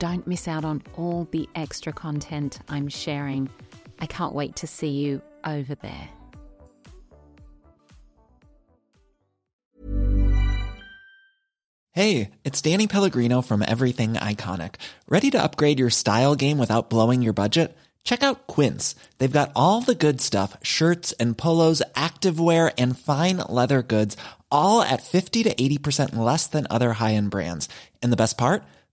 Don't miss out on all the extra content I'm sharing. I can't wait to see you over there. Hey, it's Danny Pellegrino from Everything Iconic. Ready to upgrade your style game without blowing your budget? Check out Quince. They've got all the good stuff shirts and polos, activewear, and fine leather goods, all at 50 to 80% less than other high end brands. And the best part?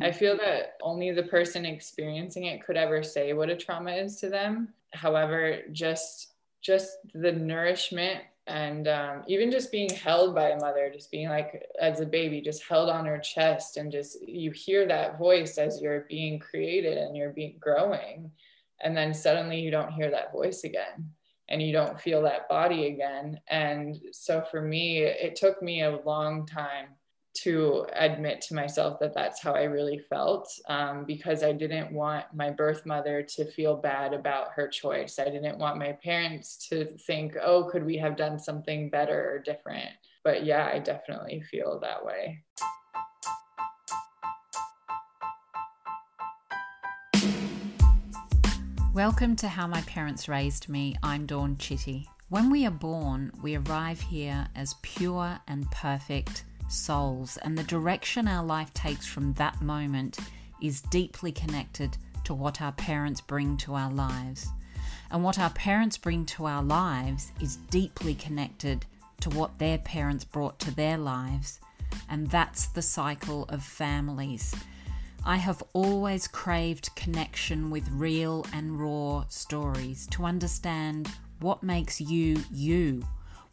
I feel that only the person experiencing it could ever say what a trauma is to them. However, just just the nourishment and um, even just being held by a mother, just being like as a baby, just held on her chest, and just you hear that voice as you're being created and you're being growing, and then suddenly you don't hear that voice again, and you don't feel that body again. And so for me, it took me a long time to admit to myself that that's how I really felt um, because I didn't want my birth mother to feel bad about her choice. I didn't want my parents to think, oh, could we have done something better or different? But yeah, I definitely feel that way. Welcome to How My Parents Raised Me. I'm Dawn Chitty. When we are born, we arrive here as pure and perfect souls, and the direction our life takes from that moment is deeply connected to what our parents bring to our lives. And what our parents bring to our lives is deeply connected to what their parents brought to their lives. And that's the cycle of families. I have always craved connection with real and raw stories to understand what makes you you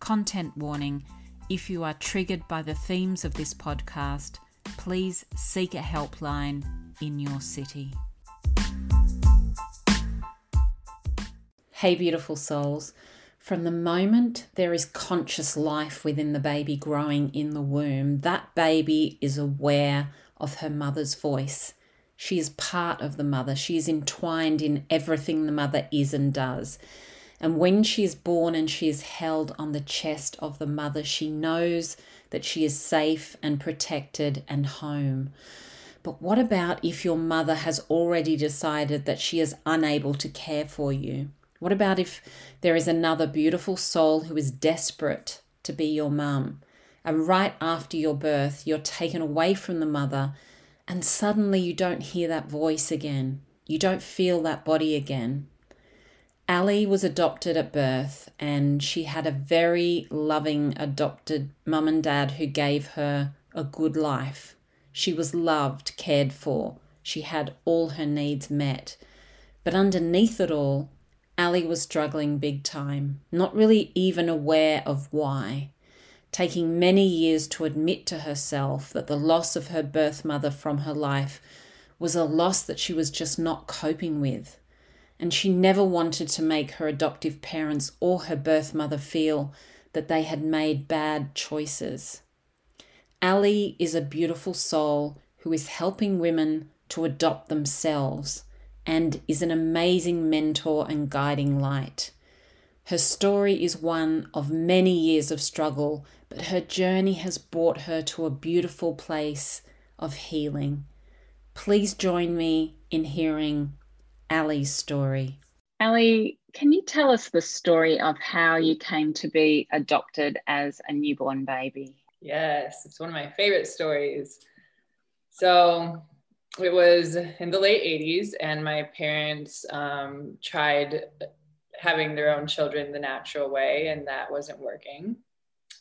Content warning if you are triggered by the themes of this podcast, please seek a helpline in your city. Hey, beautiful souls. From the moment there is conscious life within the baby growing in the womb, that baby is aware of her mother's voice. She is part of the mother. She is entwined in everything the mother is and does. And when she is born and she is held on the chest of the mother, she knows that she is safe and protected and home. But what about if your mother has already decided that she is unable to care for you? What about if there is another beautiful soul who is desperate to be your mum? And right after your birth, you're taken away from the mother And suddenly you don't hear that voice again. You don't feel that body again. Ali was adopted at birth and she had a very loving adopted mum and dad who gave her a good life. She was loved, cared for. She had all her needs met. But underneath it all, Ali was struggling big time, not really even aware of why, taking many years to admit to herself that the loss of her birth mother from her life was a loss that she was just not coping with and she never wanted to make her adoptive parents or her birth mother feel that they had made bad choices. Ali is a beautiful soul who is helping women to adopt themselves and is an amazing mentor and guiding light. Her story is one of many years of struggle, but her journey has brought her to a beautiful place of healing. Please join me in hearing Ali's story. Ali, can you tell us the story of how you came to be adopted as a newborn baby? Yes, it's one of my favorite stories. So it was in the late 80s, and my parents um, tried having their own children the natural way, and that wasn't working.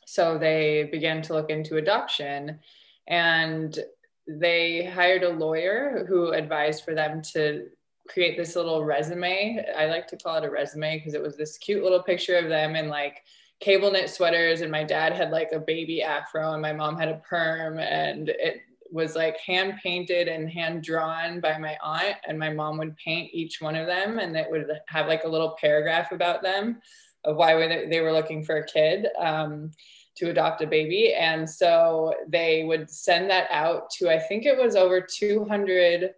So they began to look into adoption, and they hired a lawyer who advised for them to create this little resume. I like to call it a resume because it was this cute little picture of them in like cable knit sweaters and my dad had like a baby afro and my mom had a perm and it was like hand painted and hand drawn by my aunt and my mom would paint each one of them and it would have like a little paragraph about them of why they were looking for a kid um, to adopt a baby and so they would send that out to i think it was over 200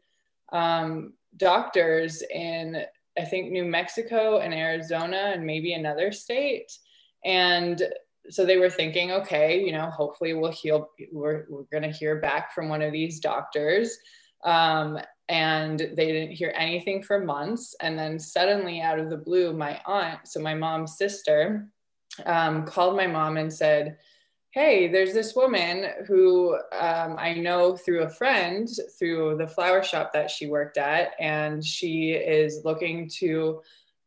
um, doctors in I think New Mexico and Arizona and maybe another state. And so they were thinking, okay, you know, hopefully we'll heal. We're, we're going to hear back from one of these doctors. Um, and they didn't hear anything for months. And then suddenly, out of the blue, my aunt, so my mom's sister, um, called my mom and said, hey, there's this woman who um, I know through a friend through the flower shop that she worked at, and she is looking to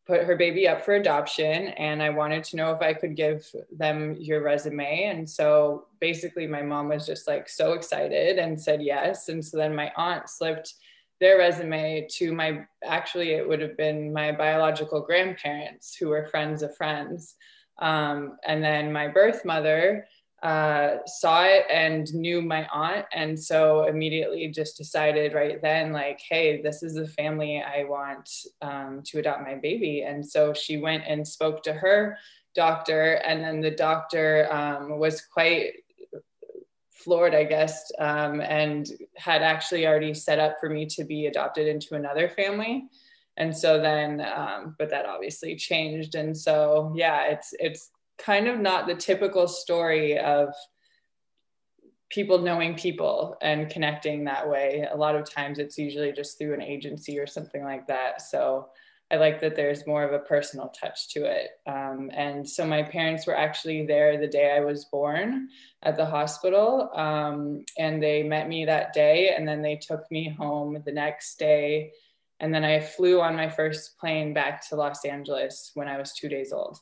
put her baby up for adoption. And I wanted to know if I could give them your resume. And so basically, my mom was just like so excited and said yes. And so then my aunt slipped their resume to my actually, it would have been my biological grandparents who were friends of friends. Um, and then my birth mother uh, saw it and knew my aunt. And so immediately just decided right then, like, hey, this is the family I want um, to adopt my baby. And so she went and spoke to her doctor. And then the doctor um, was quite floored, I guess, um, and had actually already set up for me to be adopted into another family. And so then, um, but that obviously changed. And so, yeah, it's, it's, kind of not the typical story of people knowing people and connecting that way. A lot of times it's usually just through an agency or something like that. So I like that there's more of a personal touch to it. Um, and so my parents were actually there the day I was born at the hospital. Um, and they met me that day and then they took me home the next day. And then I flew on my first plane back to Los Angeles when I was two days old.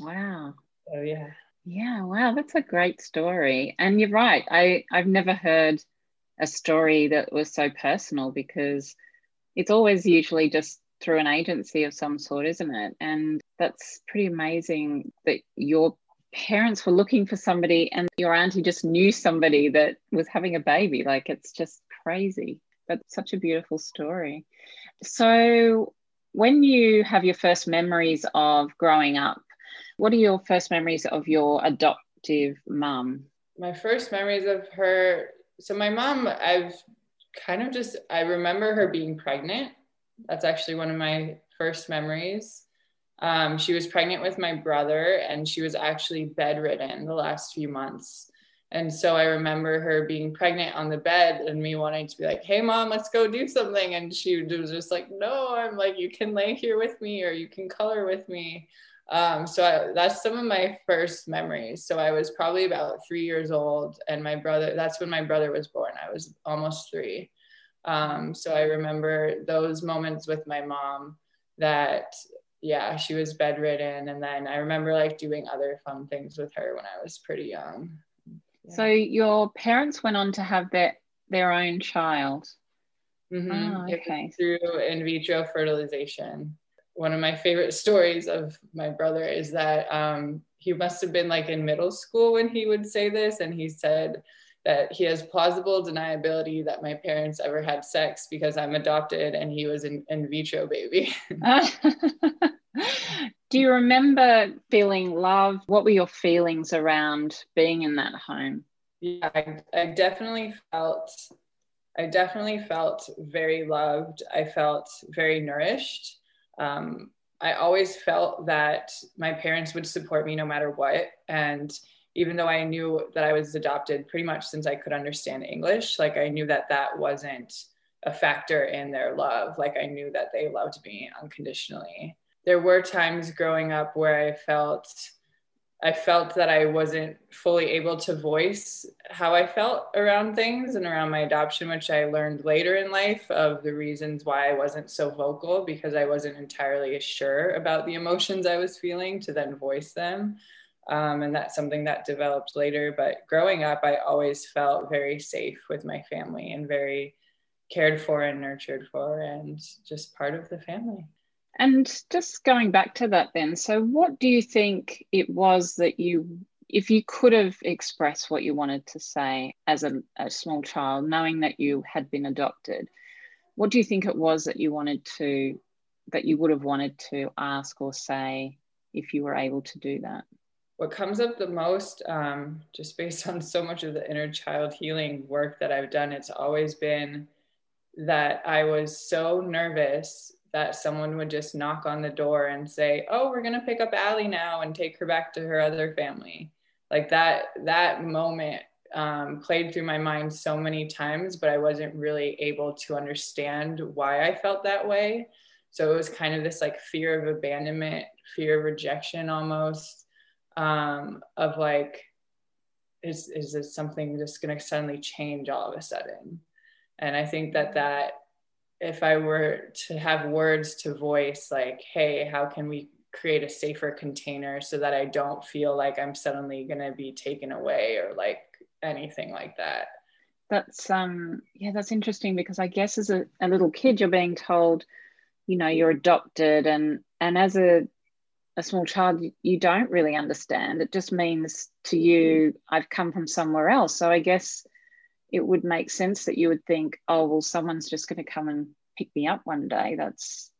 Wow. So yeah. Yeah, wow, that's a great story. And you're right. I I've never heard a story that was so personal because it's always usually just through an agency of some sort, isn't it? And that's pretty amazing that your parents were looking for somebody and your auntie just knew somebody that was having a baby. Like it's just crazy, but such a beautiful story. So, when you have your first memories of growing up, what are your first memories of your adoptive mum? My first memories of her. So my mom, I've kind of just I remember her being pregnant. That's actually one of my first memories. Um, she was pregnant with my brother, and she was actually bedridden the last few months. And so I remember her being pregnant on the bed and me wanting to be like, hey, mom, let's go do something. And she was just like, no, I'm like, you can lay here with me or you can color with me. Um, so I, that's some of my first memories. So I was probably about three years old, and my brother, that's when my brother was born. I was almost three. Um, so I remember those moments with my mom that, yeah, she was bedridden. And then I remember like doing other fun things with her when I was pretty young. Yeah. So your parents went on to have their, their own child. Mm-hmm. Oh, okay. Through in vitro fertilization. One of my favorite stories of my brother is that um, he must have been like in middle school when he would say this, and he said that he has plausible deniability that my parents ever had sex because I'm adopted and he was an in vitro baby. Do you remember feeling love? What were your feelings around being in that home? Yeah, I, I definitely felt I definitely felt very loved. I felt very nourished. Um, I always felt that my parents would support me no matter what. And even though I knew that I was adopted pretty much since I could understand English, like I knew that that wasn't a factor in their love. Like I knew that they loved me unconditionally. There were times growing up where I felt I felt that I wasn't fully able to voice how I felt around things and around my adoption, which I learned later in life of the reasons why I wasn't so vocal because I wasn't entirely sure about the emotions I was feeling to then voice them. Um, and that's something that developed later. But growing up, I always felt very safe with my family and very cared for and nurtured for and just part of the family. And just going back to that, then, so what do you think it was that you, if you could have expressed what you wanted to say as a, a small child, knowing that you had been adopted, what do you think it was that you wanted to, that you would have wanted to ask or say if you were able to do that? What comes up the most, um, just based on so much of the inner child healing work that I've done, it's always been that I was so nervous that someone would just knock on the door and say, "Oh, we're gonna pick up Ali now and take her back to her other family." Like that that moment um, played through my mind so many times, but I wasn't really able to understand why I felt that way. So it was kind of this like fear of abandonment, fear of rejection almost, um, of like, is, is this something just going to suddenly change all of a sudden? And I think that that if I were to have words to voice, like, hey, how can we create a safer container so that I don't feel like I'm suddenly going to be taken away or like anything like that? That's, um, yeah, that's interesting because I guess as a, a little kid, you're being told, you know, you're adopted. And, and as a, a small child, you don't really understand. It just means to you, I've come from somewhere else. So I guess it would make sense that you would think, oh, well, someone's just going to come and pick me up one day. That's,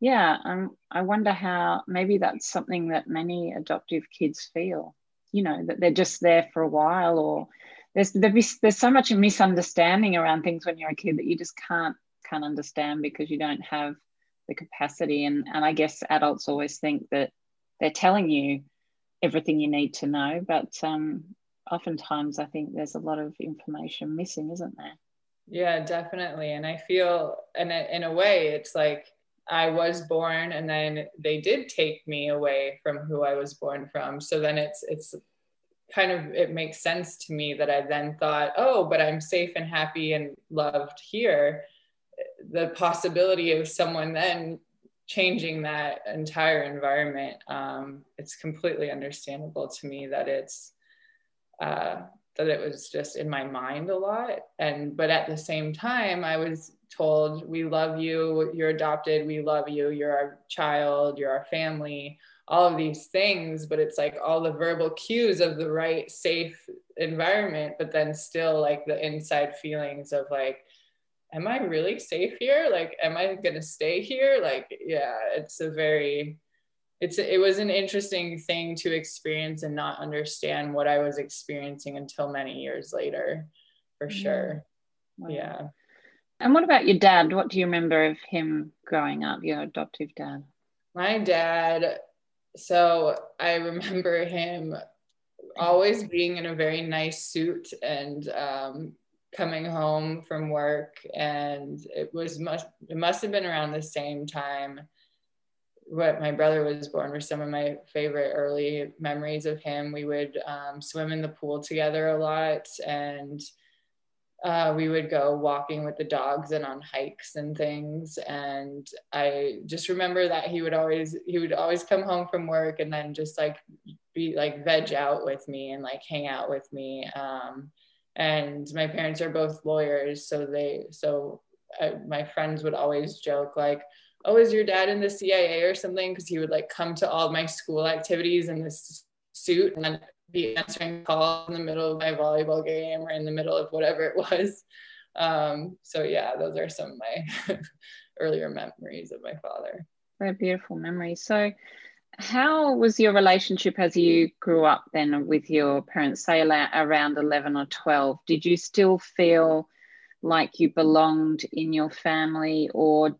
yeah, um, I wonder how maybe that's something that many adoptive kids feel, you know, that they're just there for a while or there's, there's so much misunderstanding around things when you're a kid that you just can't, can't understand because you don't have the capacity. And, and I guess adults always think that they're telling you everything you need to know, but um, oftentimes I think there's a lot of information missing, isn't there? Yeah, definitely. And I feel, and in a way, it's like I was born, and then they did take me away from who I was born from. So then it's it's kind of it makes sense to me that I then thought, oh, but I'm safe and happy and loved here. The possibility of someone then changing that entire environment, um, it's completely understandable to me that it's uh, that it was just in my mind a lot. And but at the same time, I was told, "We love you. You're adopted. We love you. You're our child. You're our family." All of these things, but it's like all the verbal cues of the right, safe environment, but then still like the inside feelings of like, am I really safe here? Like, am I gonna stay here? Like, yeah, it's a very it's it was an interesting thing to experience and not understand what I was experiencing until many years later, for mm-hmm. sure. Wow. Yeah. And what about your dad? What do you remember of him growing up, your adoptive dad? My dad, so I remember him always being in a very nice suit and um, coming home from work. And it was must it must have been around the same time what my brother was born were some of my favorite early memories of him. We would um, swim in the pool together a lot, and uh, we would go walking with the dogs and on hikes and things and i just remember that he would always he would always come home from work and then just like be like veg out with me and like hang out with me um, and my parents are both lawyers so they so I, uh, my friends would always joke like oh is your dad in the cia or something because he would like come to all my school activities in this suit and then be answering calls in the middle of my volleyball game or in the middle of whatever it was. Um, so yeah, those are some of my earlier memories of my father. They're beautiful memory. So how was your relationship as you grew up then with your parents, say around 11 or 12? Did you still feel like you belonged in your family? Or,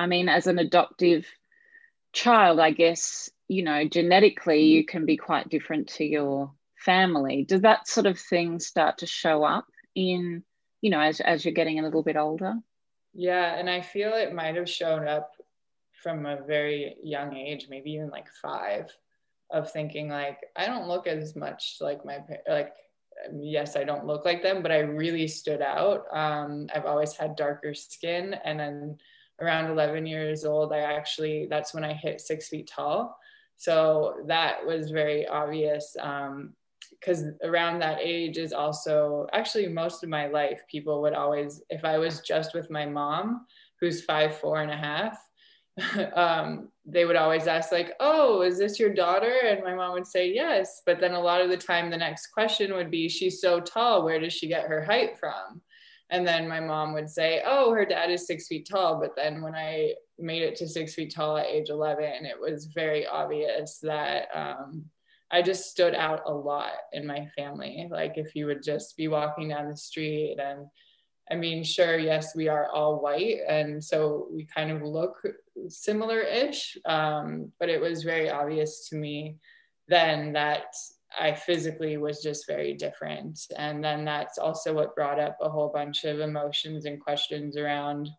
I mean, as an adoptive child, I guess you know, genetically you can be quite different to your family. Does that sort of thing start to show up in, you know, as, as you're getting a little bit older? Yeah, and I feel it might have shown up from a very young age, maybe even like five, of thinking like I don't look as much like my like yes I don't look like them, but I really stood out. Um, I've always had darker skin, and then around 11 years old, I actually that's when I hit six feet tall. So that was very obvious because um, around that age is also actually most of my life, people would always, if I was just with my mom, who's five, four and a half, um, they would always ask like, "Oh, is this your daughter?" And my mom would say yes. But then a lot of the time, the next question would be, "She's so tall. Where does she get her height from?" And then my mom would say, "Oh, her dad is six feet tall." But then when I made it to six feet tall at age 11, it was very obvious that um, I just stood out a lot in my family. Like if you would just be walking down the street and I mean, sure, yes, we are all white, and so we kind of look similar-ish. Um, but it was very obvious to me then that I physically was just very different, and then that's also what brought up a whole bunch of emotions and questions around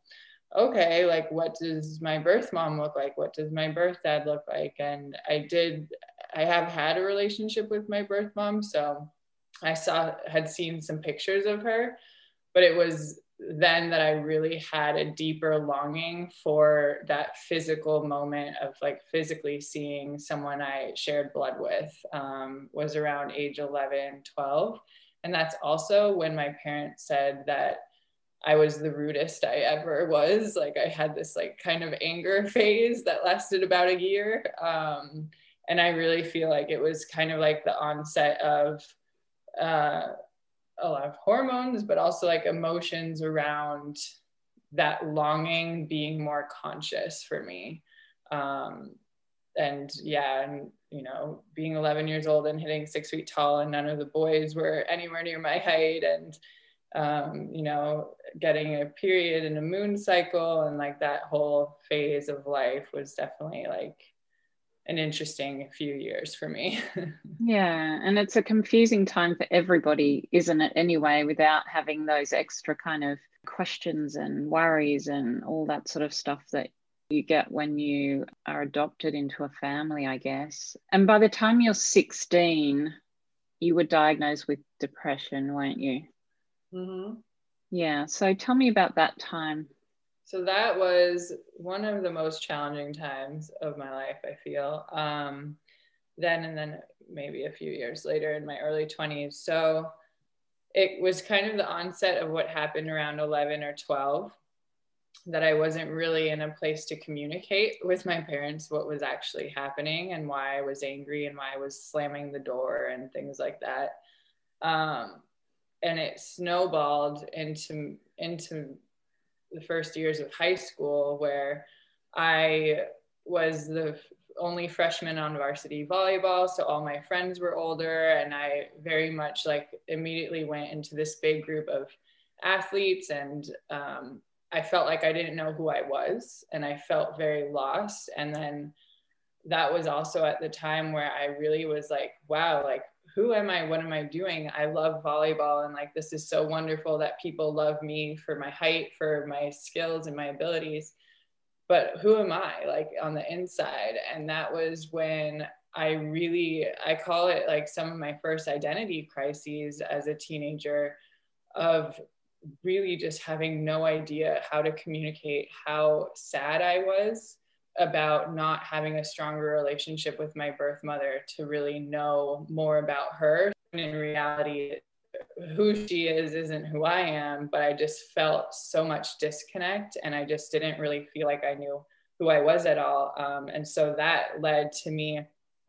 okay, like what does my birth mom look like? What does my birth dad look like? And I did, I have had a relationship with my birth mom. So I saw, had seen some pictures of her, but it was then that I really had a deeper longing for that physical moment of like physically seeing someone I shared blood with um, was around age 11, 12. And that's also when my parents said that I was the rudest I ever was. Like I had this like kind of anger phase that lasted about a year. Um, and I really feel like it was kind of like the onset of uh, a lot of hormones, but also like emotions around that longing being more conscious for me. Um, and yeah, and you know, being 11 years old and hitting six feet tall, and none of the boys were anywhere near my height, and um, you know, getting a period and a moon cycle and like that whole phase of life was definitely like an interesting few years for me. yeah, and it's a confusing time for everybody, isn't it? Anyway, without having those extra kind of questions and worries and all that sort of stuff that you get when you are adopted into a family, I guess. And by the time you're 16, you were diagnosed with depression, weren't you? Mm-hmm. Yeah. So tell me about that time. So that was one of the most challenging times of my life, I feel. Um, then and then maybe a few years later in my early 20s. So it was kind of the onset of what happened around 11 or 12 that I wasn't really in a place to communicate with my parents what was actually happening and why I was angry and why I was slamming the door and things like that. Um, and it snowballed into into the first years of high school where I was the only freshman on varsity volleyball so all my friends were older and I very much like immediately went into this big group of athletes and um, I felt like I didn't know who I was and I felt very lost and then that was also at the time where I really was like wow like who am I? What am I doing? I love volleyball and like this is so wonderful that people love me for my height, for my skills and my abilities. But who am I like on the inside? And that was when I really I call it like some of my first identity crises as a teenager of really just having no idea how to communicate how sad I was about not having a stronger relationship with my birth mother to really know more about her. And in reality, who she is isn't who I am, but I just felt so much disconnect and I just didn't really feel like I knew who I was at all. Um, and so that led to me.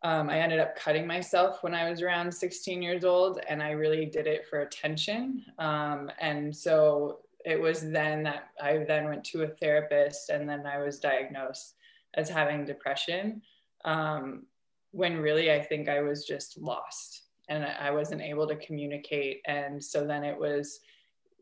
Um, I ended up cutting myself when I was around 16 years old, and I really did it for attention. Um, and so it was then that I then went to a therapist, and then I was diagnosed as having depression. Um, when really I think I was just lost and I wasn't able to communicate. And so then it was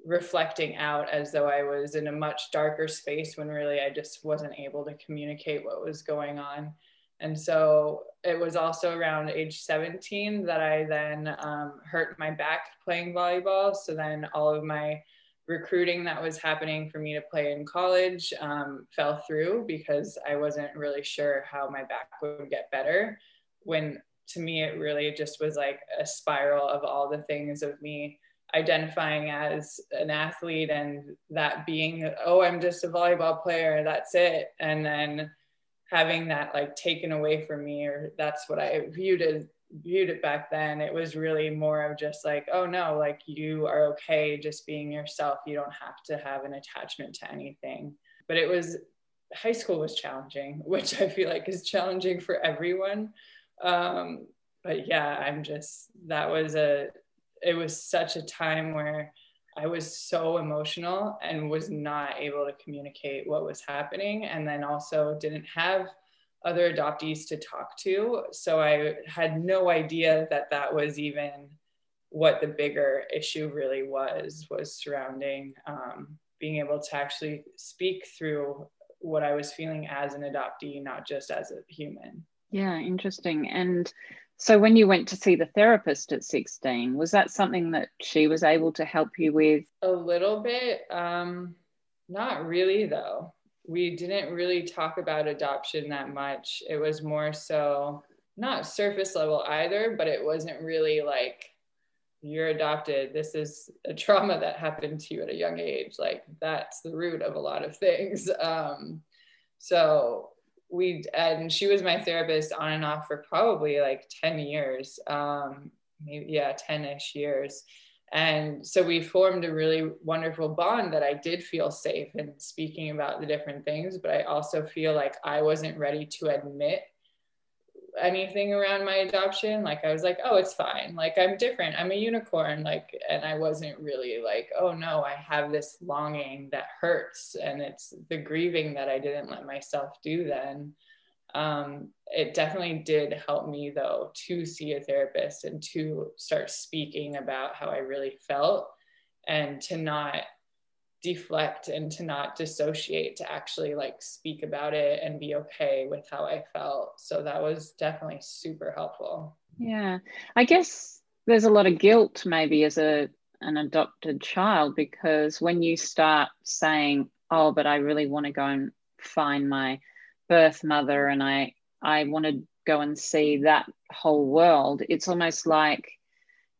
reflecting out as though I was in a much darker space when really I just wasn't able to communicate what was going on. And so it was also around age 17 that I then um, hurt my back playing volleyball. So then all of my recruiting that was happening for me to play in college um, fell through because I wasn't really sure how my back would get better. When to me, it really just was like a spiral of all the things of me identifying as an athlete and that being, oh, I'm just a volleyball player, that's it. And then having that like taken away from me, or that's what I viewed as viewed it back then it was really more of just like oh no like you are okay just being yourself. You don't have to have an attachment to anything. But it was high school was challenging which i feel like is challenging for everyone. Um, but yeah i'm just that was a it was such a time where i was so emotional and was not able to communicate what was happening and then also didn't have other adoptees to talk to. So I had no idea that that was even what the bigger issue really was, was surrounding um, being able to actually speak through what I was feeling as an adoptee, not just as a human. Yeah, interesting. And so when you went to see the therapist at 16, was that something that she was able to help you with? A little bit. Um, not really, though we didn't really talk about adoption that much. It was more so not surface level either, but it wasn't really like you're adopted. This is a trauma that happened to you at a young age. Like that's the root of a lot of things. Um, so we and she was my therapist on and off for probably like 10 years. Um, maybe yeah, 10-ish years and so we formed a really wonderful bond that I did feel safe in speaking about the different things, but I also feel like I wasn't ready to admit anything around my adoption. Like I was like, oh, it's fine. Like I'm different. I'm a unicorn. Like, and I wasn't really like, oh no, I have this longing that hurts. And it's the grieving that I didn't let myself do then um, it definitely did help me though to see a therapist and to start speaking about how I really felt and to not deflect and to not dissociate to actually like speak about it and be okay with how I felt. So that was definitely super helpful. Yeah. I guess there's a lot of guilt maybe as a an adopted child because when you start saying, "Oh, but I really want to go and find my birth mother and I I want to go and see that whole world, it's almost like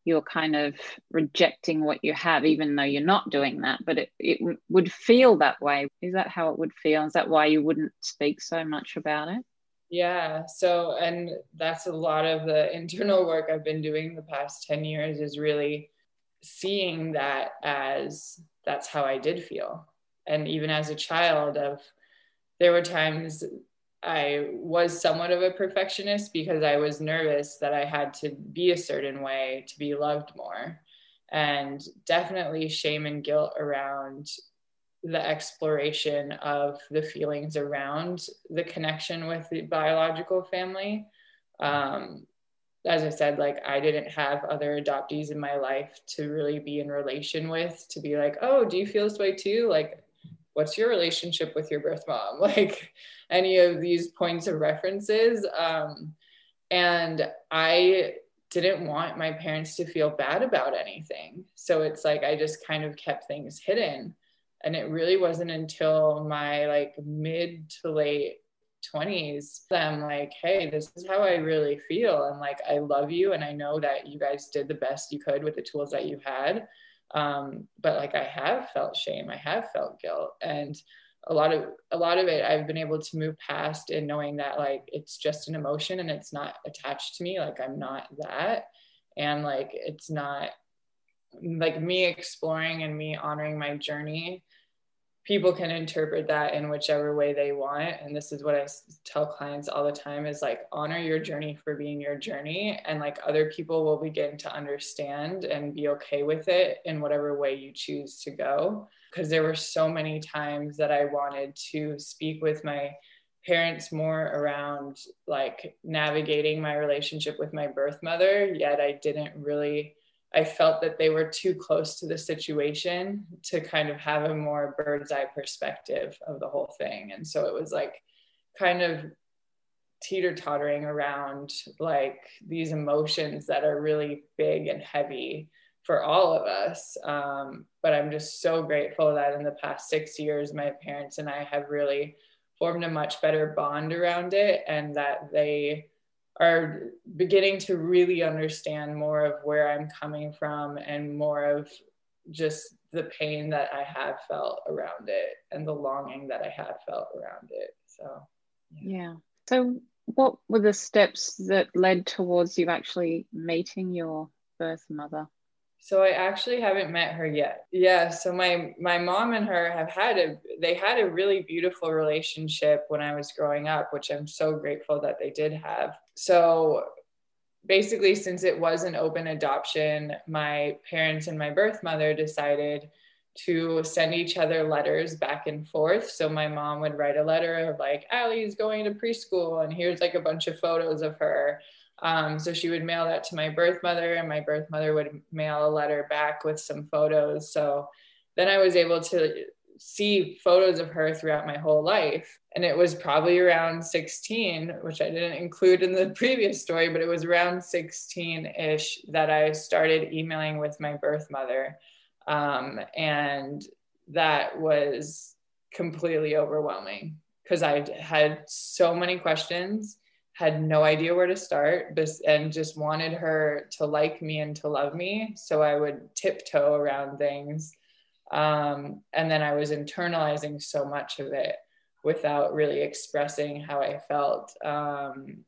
you're kind of rejecting what you have, even though you're not doing that. But it, it would feel that way. Is that how it would feel? Is that why you wouldn't speak so much about it? Yeah. So, and that's a lot of the internal work I've been doing the past 10 years is really seeing that as that's how I did feel. And even as a child, of there were times I was somewhat of a perfectionist because I was nervous that I had to be a certain way to be loved more. And definitely shame and guilt around the exploration of the feelings around the connection with the biological family. Um, as I said, like I didn't have other adoptees in my life to really be in relation with, to be like, oh, do you feel this way too? Like what's your relationship with your birth mom? Like any of these points of references um, and i didn't want my parents to feel bad about anything. So it's like i just kind of kept things hidden. And it really wasn't until my like mid to late 20s that i'm like hey this is how i really feel. And like i love you and i know that you guys did the best you could with the tools that you had Um, but like I have felt shame, I have felt guilt, and a lot of a lot of it I've been able to move past in knowing that like it's just an emotion and it's not attached to me. Like I'm not that, and like it's not like me exploring and me honoring my journey people can interpret that in whichever way they want. And this is what i tell clients all the time is like honor your journey for being your journey. And like other people will begin to understand and be okay with it in whatever way you choose to go. Because there were so many times that i wanted to speak with my parents more around like navigating my relationship with my birth mother yet i didn't really I felt that they were too close to the situation to kind of have a more bird's eye perspective of the whole thing. And so it was like kind of teeter tottering around like these emotions that are really big and heavy for all of us. Um, but I'm just so grateful that in the past six years, my parents and I have really formed a much better bond around it and that they are beginning to really understand more of where I'm coming from and more of just the pain that I have felt around it and the longing that I have felt around it. So, yeah. yeah. So, what were the steps that led towards you actually meeting your birth mother? So I actually haven't met her yet. Yeah, so my my mom and her have had a they had a really beautiful relationship when I was growing up, which I'm so grateful that they did have. So basically since it was an open adoption, my parents and my birth mother decided to send each other letters back and forth. So my mom would write a letter of like, Ali's going to preschool, and here's like a bunch of photos of her. Um, so she would mail that to my birth mother, and my birth mother would mail a letter back with some photos. So then I was able to see photos of her throughout my whole life. And it was probably around 16, which I didn't include in the previous story, but it was around 16 ish that I started emailing with my birth mother. Um, and that was completely overwhelming because I had so many questions had no idea where to start and just wanted her to like me and to love me. So I would tiptoe around things. Um, and then I was internalizing so much of it without really expressing how I felt. Um,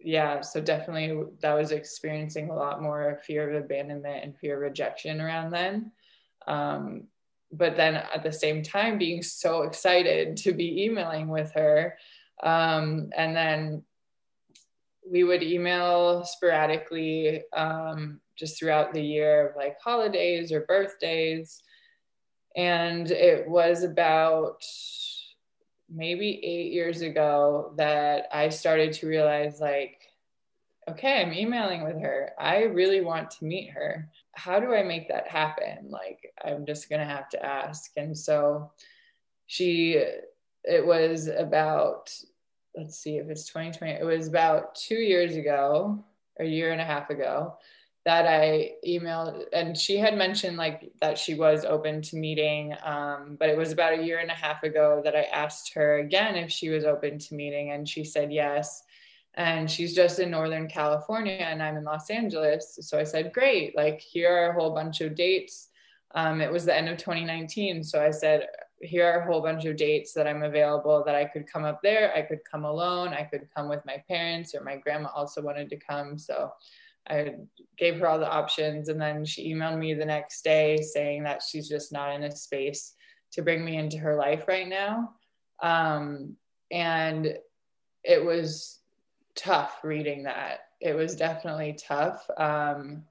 yeah, so definitely that was experiencing a lot more fear of abandonment and fear of rejection around then. Um, but then at the same time, being so excited to be emailing with her. Um, and then we would email sporadically um, just throughout the year, of like holidays or birthdays. And it was about maybe eight years ago that I started to realize, like, okay, I'm emailing with her. I really want to meet her. How do I make that happen? Like, I'm just going to have to ask. And so she, it was about let's see if it's 2020 it was about two years ago a year and a half ago that i emailed and she had mentioned like that she was open to meeting um, but it was about a year and a half ago that i asked her again if she was open to meeting and she said yes. And she's just in northern california and i'm in los angeles. So i said great like here are a whole bunch of dates um, it was the end of 2019 so i said here are a whole bunch of dates that I'm available that I could come up there. I could come alone. I could come with my parents, or my grandma also wanted to come. So I gave her all the options. And then she emailed me the next day saying that she's just not in a space to bring me into her life right now. Um, and it was tough reading that. It was definitely tough. Um,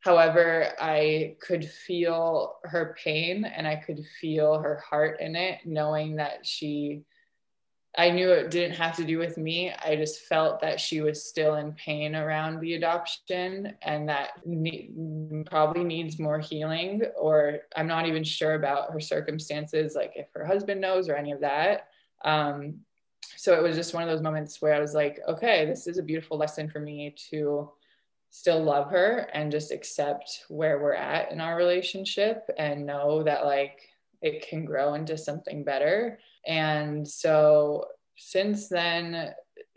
However, I could feel her pain and I could feel her heart in it, knowing that she, I knew it didn't have to do with me. I just felt that she was still in pain around the adoption and that ne- probably needs more healing, or I'm not even sure about her circumstances, like if her husband knows or any of that. Um, so it was just one of those moments where I was like, okay, this is a beautiful lesson for me to still love her and just accept where we're at in our relationship and know that like it can grow into something better. And so since then,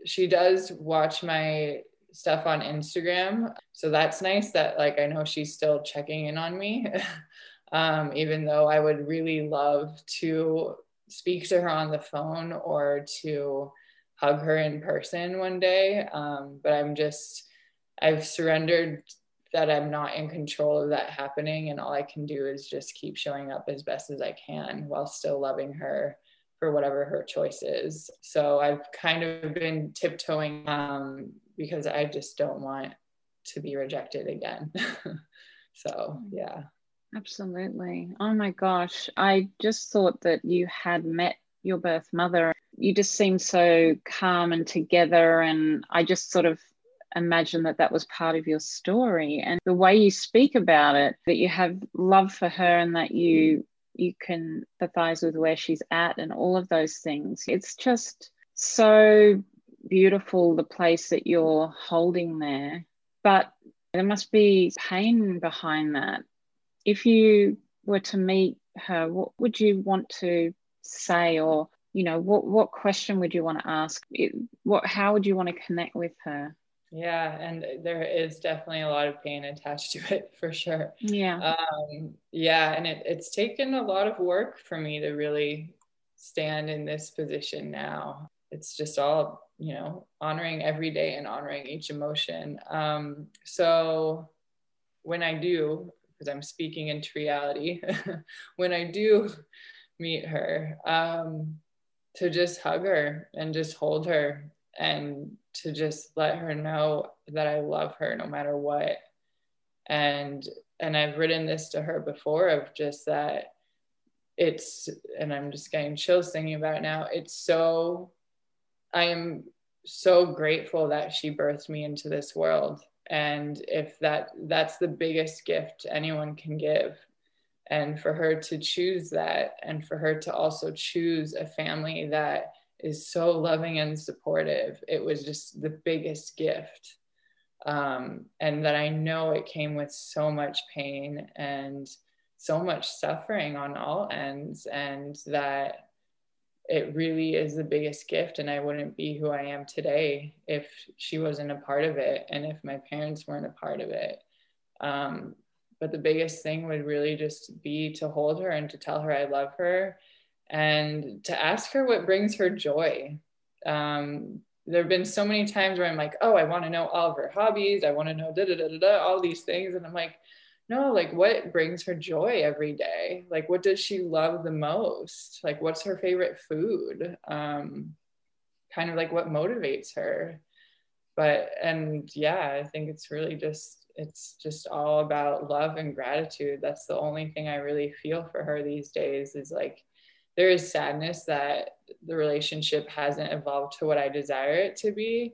she does watch my stuff on Instagram. So that's nice that like I know she's still checking in on me. Um, even though I would really love to speak to her on the phone or to hug her in person one day. Um, but I'm just, I've surrendered that I'm not in control of that happening. And all I can do is just keep showing up as best as I can while still loving her for whatever her choice is. So I've kind of been tiptoeing um, because I just don't want to be rejected again. so, yeah. Absolutely. Oh my gosh. I just thought that you had met your birth mother. You just seemed so calm and together. And I just sort of imagine that that was part of your story. And the way you speak about it, that you have love for her and that you you can empathize with where she's at and all of those things. It's just so beautiful the place that you're holding there. But there must be pain behind that if you were to meet her, what would you want to say, or you know, what what question would you want to ask? It, what how would you want to connect with her? Yeah, and there is definitely a lot of pain attached to it for sure. Yeah. Um, yeah, and it, it's taken a lot of work for me to really stand in this position now. It's just all, you know, honoring every day and honoring each emotion. Um, so when I do, because I'm speaking into reality, when I do meet her, um, to just hug her and just hold her and to just let her know that I love her no matter what. And and I've written this to her before of just that it's and I'm just getting chills thinking about it now. It's so I am so grateful that she birthed me into this world and if that that's the biggest gift anyone can give and for her to choose that and for her to also choose a family that is so loving and supportive. It was just the biggest gift um, and that i know it came with so much pain and so much suffering on all ends and that it really is the biggest gift and i wouldn't be who i am today if she wasn't a part of it and if my parents weren't a part of it. Um, but the biggest thing would really just be to hold her and to tell her i love her and to ask her what brings her joy um, there have been so many times where i'm like oh i want to know all of her hobbies i want to know da da da da da all these things and i'm like no like what brings her joy every day? Like what does she love the most? Like what's her favorite food? Um kind of like what motivates her. But and yeah i think it's really just it's just all about love and gratitude. That's the only thing i really feel for her these days is like there is sadness that the relationship hasn't evolved to what i desire it to be.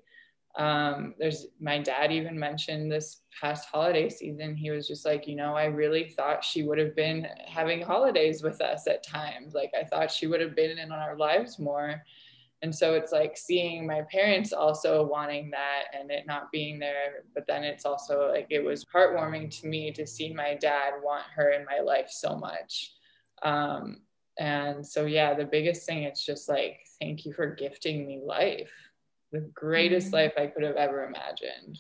Um, there's my dad even mentioned this past holiday season. He was just like you know i really thought she would have been having holidays with us at times. Like i thought she would have been in our lives more. And so it's like seeing my parents also wanting that and it not being there but then it's also like it was heartwarming to me to see my dad want her in my life so much. Um, and so yeah the biggest thing it's just like thank you for gifting me life the greatest mm. life I could have ever imagined.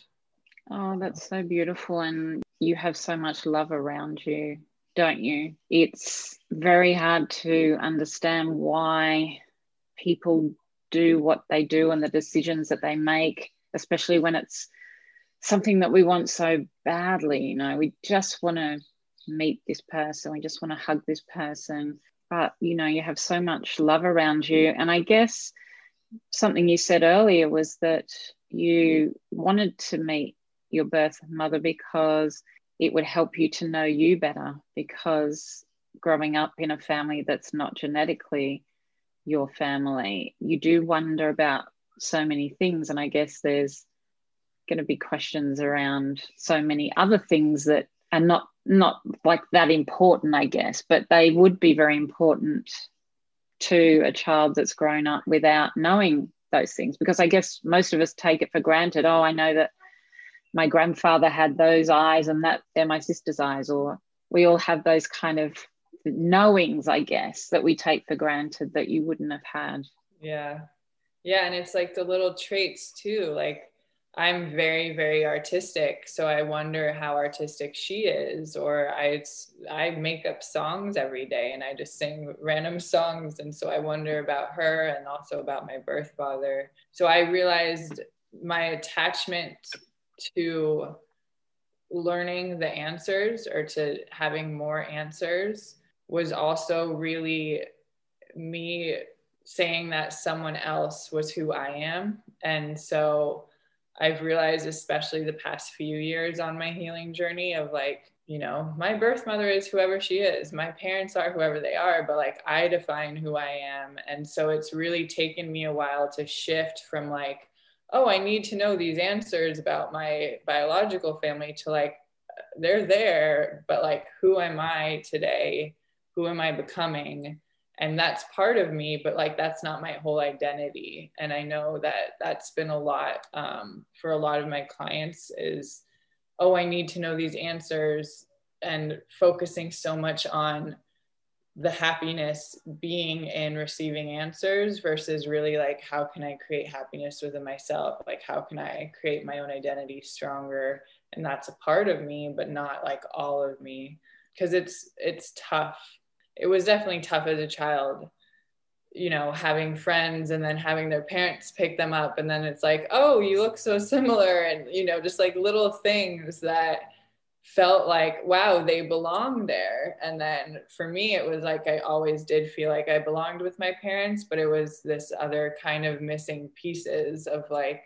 Oh, that's so beautiful. And you have so much love around you, don't you? It's very hard to understand why people do what they do and the decisions that they make, especially when it's something that we want so badly. You know, we just want to meet this person, we just want to hug this person. But, you know, you have so much love around you. And I guess something you said earlier was that you wanted to meet your birth mother because it would help you to know you better because growing up in a family that's not genetically your family you do wonder about so many things and i guess there's going to be questions around so many other things that are not not like that important i guess but they would be very important to a child that's grown up without knowing those things. Because i guess most of us take it for granted oh i know that my grandfather had those eyes and that they're my sister's eyes or we all have those kind of knowings i guess that we take for granted that you wouldn't have had. Yeah. Yeah and it's like the little traits too like I'm very, very artistic. So I wonder how artistic she is. Or I, I make up songs every day and I just sing random songs. And so I wonder about her and also about my birth father. So I realized my attachment to learning the answers or to having more answers was also really me saying that someone else was who I am. And so I've realized, especially the past few years on my healing journey, of like, you know, my birth mother is whoever she is, my parents are whoever they are, but like I define who I am. And so it's really taken me a while to shift from like, oh, I need to know these answers about my biological family to like, they're there, but like, who am I today? Who am I becoming? And that's part of me but like that's not my whole identity. And i know that that's been a lot um, for a lot of my clients is oh i need to know these answers and focusing so much on the happiness being in receiving answers versus really like how can i create happiness within myself? Like how can i create my own identity stronger? And that's a part of me but not like all of me. Because it's it's tough it was definitely tough as a child you know having friends and then having their parents pick them up. And then it's like oh you look so similar. And you know just like little things that felt like wow they belong there. And then for me it was like i always did feel like i belonged with my parents but it was this other kind of missing pieces of like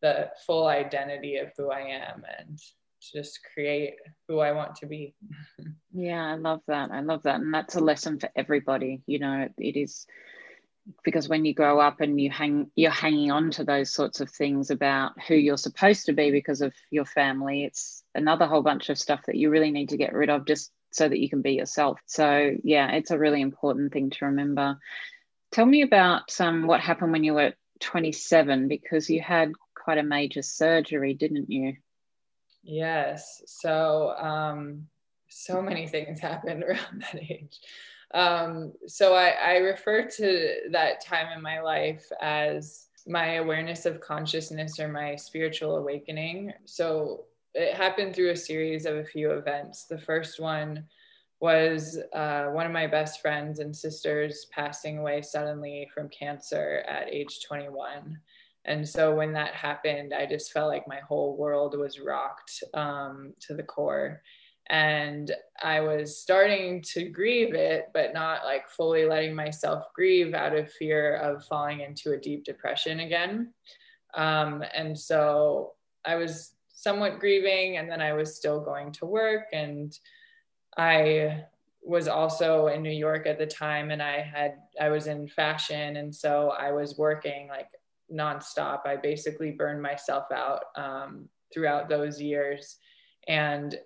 the full identity of who i am. And just create who I want to be. yeah, I love that. I love that. And that's a lesson for everybody. You know, it is because when you grow up and you hang you're hanging on to those sorts of things about who you're supposed to be because of your family, it's another whole bunch of stuff that you really need to get rid of just so that you can be yourself. So yeah, it's a really important thing to remember. Tell me about um, what happened when you were 27 because you had quite a major surgery, didn't you? Yes. So, um, so many things happened around that age. Um, so I, I refer to that time in my life as my awareness of consciousness or my spiritual awakening. So it happened through a series of a few events. The first one was uh, one of my best friends and sisters passing away suddenly from cancer at age 21. And so when that happened, I just felt like my whole world was rocked um, to the core. And I was starting to grieve it, but not like fully letting myself grieve out of fear of falling into a deep depression again. Um, and so I was somewhat grieving, and then I was still going to work. And I was also in New York at the time, and I had, I was in fashion. And so I was working like nonstop. I basically burned myself out um, throughout those years. And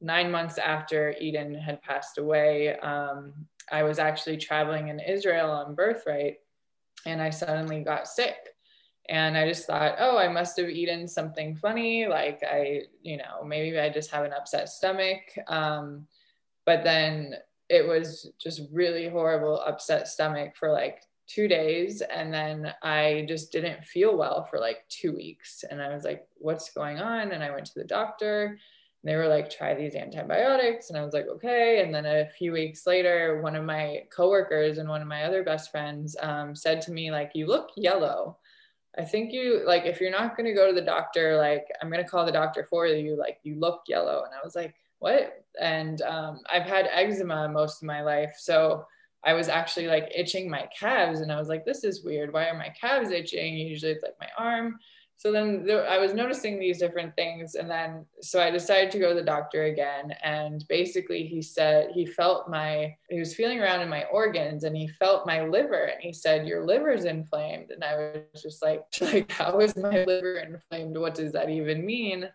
nine months after Eden had passed away, um, I was actually traveling in Israel on birthright and I suddenly got sick. And I just thought, oh, I must have eaten something funny. Like I, you know, maybe I just have an upset stomach. Um, but then it was just really horrible upset stomach for like two days and then i just didn't feel well for like two weeks and i was like what's going on? And i went to the doctor and they were like try these antibiotics and i was like okay and then a few weeks later one of my coworkers and one of my other best friends um, said to me like you look yellow. I think you like if you're not going to go to the doctor like i'm going to call the doctor for you like you look yellow. And i was like what? And um, i've had eczema most of my life so I was actually like itching my calves and I was like, this is weird. Why are my calves itching? Usually it's like my arm. So then there, I was noticing these different things. And then, so I decided to go to the doctor again. And basically, he said he felt my, he was feeling around in my organs and he felt my liver. And he said, Your liver's inflamed. And I was just like, like How is my liver inflamed? What does that even mean?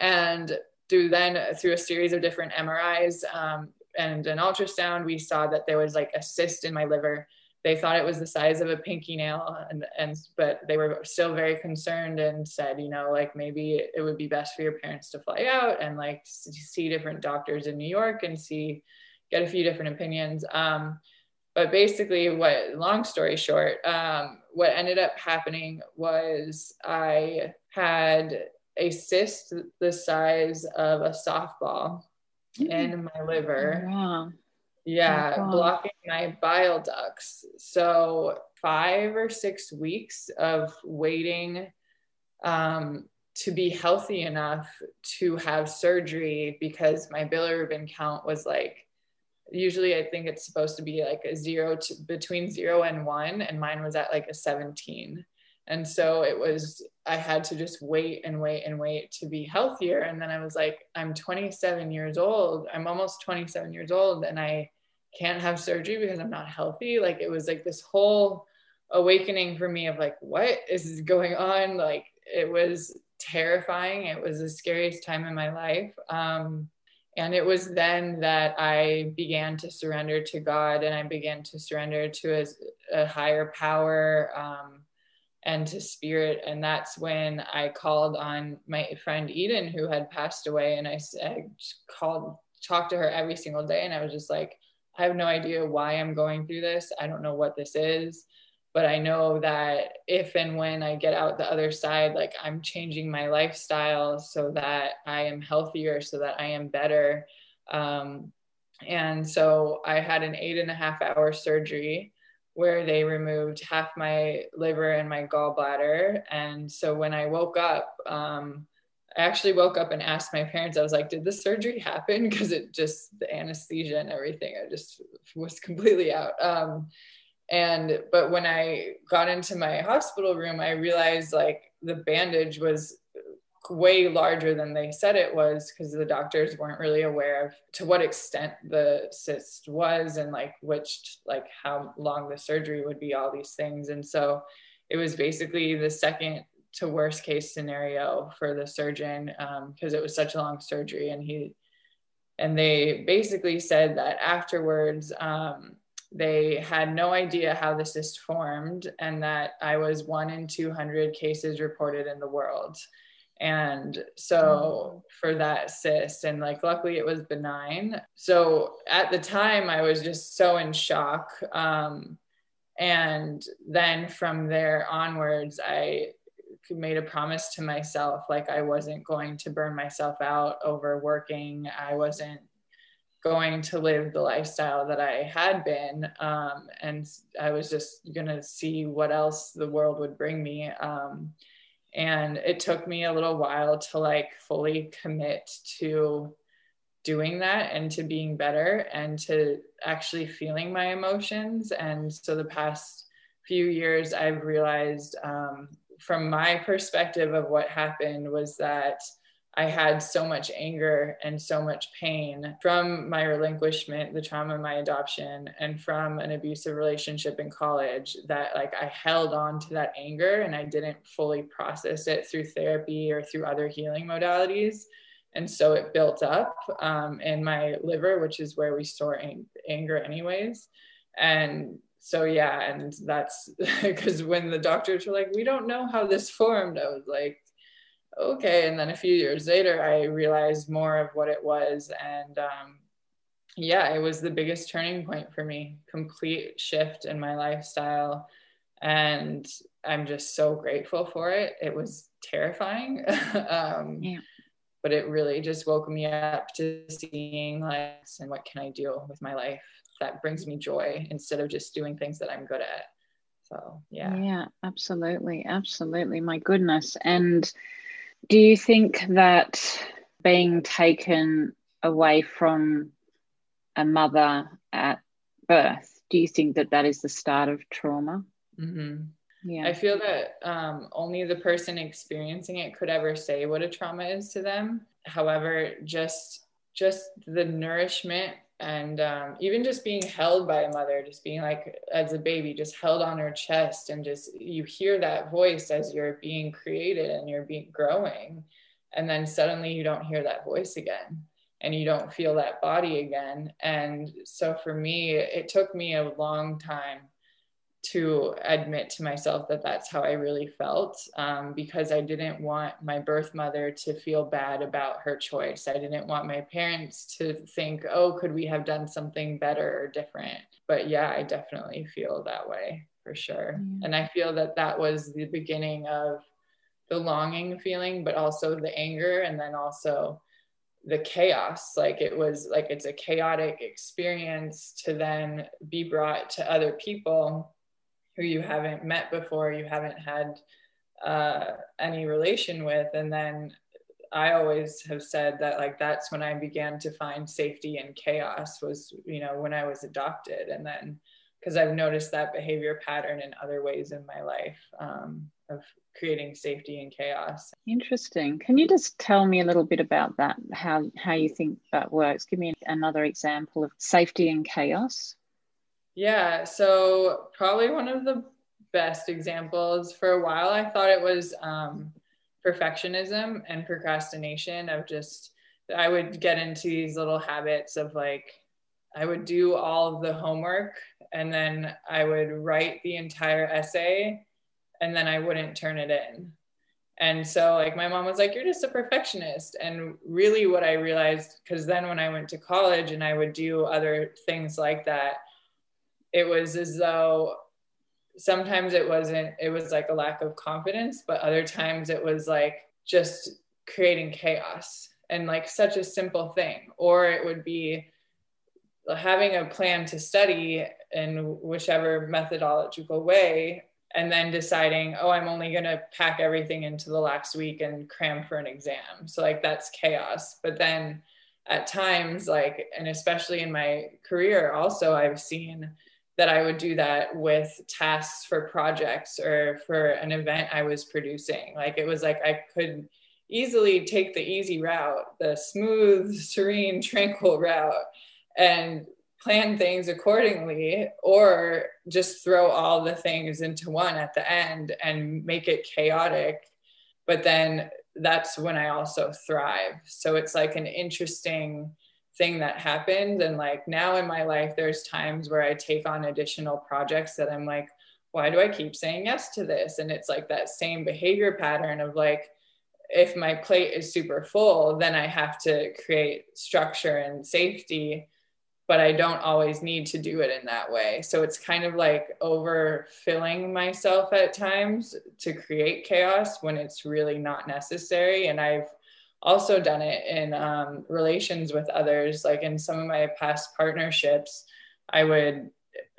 And through then, through a series of different MRIs, um, and an ultrasound, we saw that there was like a cyst in my liver. They thought it was the size of a pinky nail, and, and but they were still very concerned and said, you know, like maybe it would be best for your parents to fly out and like see different doctors in New York and see, get a few different opinions. Um, but basically, what long story short, um, what ended up happening was I had a cyst the size of a softball mm-hmm. in my liver. Oh, wow. Yeah, oh, blocking my bile ducts. So five or six weeks of waiting um, to be healthy enough to have surgery because my bilirubin count was like usually I think it's supposed to be like a zero to between zero and one, and mine was at like a 17. And so it was, I had to just wait and wait and wait to be healthier. And then I was like, I'm 27 years old. I'm almost 27 years old, and I can't have surgery because I'm not healthy. Like it was like this whole awakening for me of like, what is going on? Like it was terrifying. It was the scariest time in my life. Um, and it was then that I began to surrender to God and I began to surrender to a, a higher power um, and to spirit. And that's when I called on my friend Eden, who had passed away. And I, I called, talked to her every single day. And I was just like, I have no idea why I'm going through this. I don't know what this is but I know that if and when I get out the other side, like I'm changing my lifestyle so that I am healthier, so that I am better. Um, and so I had an eight and a half hour surgery where they removed half my liver and my gallbladder. And so when I woke up, um, I actually woke up and asked my parents, I was like, did the surgery happen? Because it just, the anesthesia and everything, I just was completely out. Um, and but when i got into my hospital room i realized like the bandage was way larger than they said it was because the doctors weren't really aware of to what extent the cyst was and like which like how long the surgery would be all these things and so it was basically the second to worst case scenario for the surgeon because um, it was such a long surgery and he and they basically said that afterwards um, they had no idea how the cyst formed and that I was one in 200 cases reported in the world. And so mm. for that cyst, and like luckily it was benign. So at the time, I was just so in shock. Um, and then from there onwards, I made a promise to myself like I wasn't going to burn myself out over working. I wasn't going to live the lifestyle that I had been. Um, and I was just going to see what else the world would bring me. Um, and it took me a little while to like fully commit to doing that and to being better and to actually feeling my emotions. And so the past few years, I've realized um, from my perspective of what happened was that I had so much anger and so much pain from my relinquishment, the trauma of my adoption, and from an abusive relationship in college that like I held on to that anger and I didn't fully process it through therapy or through other healing modalities. And so it built up um, in my liver, which is where we store ang- anger, anyways. And so, yeah, and that's because when the doctors were like, we don't know how this formed, I was like, okay. And then a few years later, I realized more of what it was. And um, yeah, it was the biggest turning point for me, complete shift in my lifestyle. And I'm just so grateful for it. It was terrifying. um, yeah. But it really just woke me up to seeing like, and what can I do with my life that brings me joy instead of just doing things that I'm good at. So, yeah. Yeah, absolutely. Absolutely. My goodness. And do you think that being taken away from a mother at birth, do you think that that is the start of trauma? Mm-hmm. Yeah. I feel that um, only the person experiencing it could ever say what a trauma is to them. However, just just the nourishment and um, even just being held by a mother just being like as a baby just held on her chest and just you hear that voice as you're being created and you're being growing. And then suddenly you don't hear that voice again and you don't feel that body again. And so for me it took me a long time to admit to myself that that's how I really felt um, because I didn't want my birth mother to feel bad about her choice. I didn't want my parents to think, oh, could we have done something better or different? But yeah, I definitely feel that way for sure. And I feel that that was the beginning of the longing feeling, but also the anger, and then also the chaos like it was like it's a chaotic experience to then be brought to other people who you haven't met before, you haven't had uh, any relation with. And then I always have said that like that's when I began to find safety in chaos was, you know, when I was adopted. And then because I've noticed that behavior pattern in other ways in my life um, of creating safety in chaos. Interesting. Can you just tell me a little bit about that? How how you think that works? Give me another example of safety in chaos. Yeah, so probably one of the best examples for a while, I thought it was um, perfectionism and procrastination of just, I would get into these little habits of like, I would do all of the homework and then I would write the entire essay and then I wouldn't turn it in. And so, like, my mom was like, You're just a perfectionist. And really, what I realized, because then when I went to college and I would do other things like that, it was as though sometimes it wasn't it was like a lack of confidence but other times it was like just creating chaos and like such a simple thing. Or it would be having a plan to study in whichever methodological way and then deciding oh i'm only going to pack everything into the last week and cram for an exam. So like that's chaos. But then at times like and especially in my career also i've seen that I would do that with tasks for projects or for an event I was producing. Like it was like I could easily take the easy route, the smooth, serene, tranquil route, and plan things accordingly, or just throw all the things into one at the end and make it chaotic. But then that's when I also thrive. So it's like an interesting thing that happened. And like now in my life there's times where i take on additional projects that i'm like why do i keep saying yes to this? And it's like that same behavior pattern of like if my plate is super full then i have to create structure and safety but i don't always need to do it in that way. So it's kind of like overfilling myself at times to create chaos when it's really not necessary. And i've also done it in um, relations with others. Like in some of my past partnerships, I would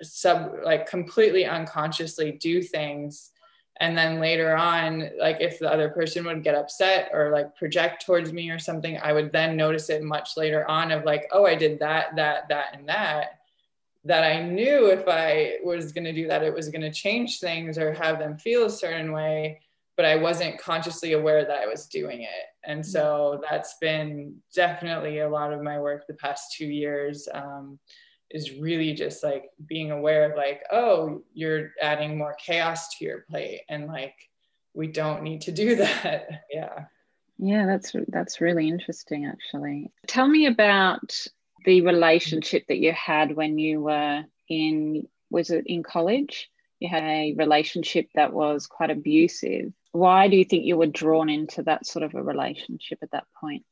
sub like completely unconsciously do things and then later on like if the other person would get upset or like project towards me or something i would then notice it much later on of like oh i did that that that and that that i knew if i was going to do that it was going to change things or have them feel a certain way but I wasn't consciously aware that I was doing it. And so that's been definitely a lot of my work the past two years um, is really just like being aware of like, oh, you're adding more chaos to your plate. And like, we don't need to do that. yeah. Yeah, that's that's really interesting actually. Tell me about the relationship that you had when you were in was it in college? You had a relationship that was quite abusive why do you think you were drawn into that sort of a relationship at that point?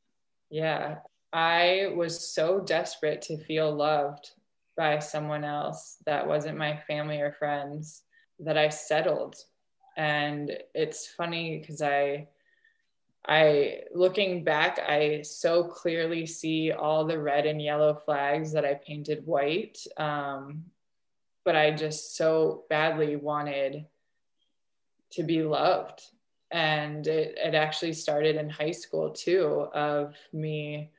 Yeah, I was so desperate to feel loved by someone else that wasn't my family or friends that I settled. And it's funny because I, I looking back, I so clearly see all the red and yellow flags that I painted white. Um, but I just so badly wanted to be loved. And it, it actually started in high school too of me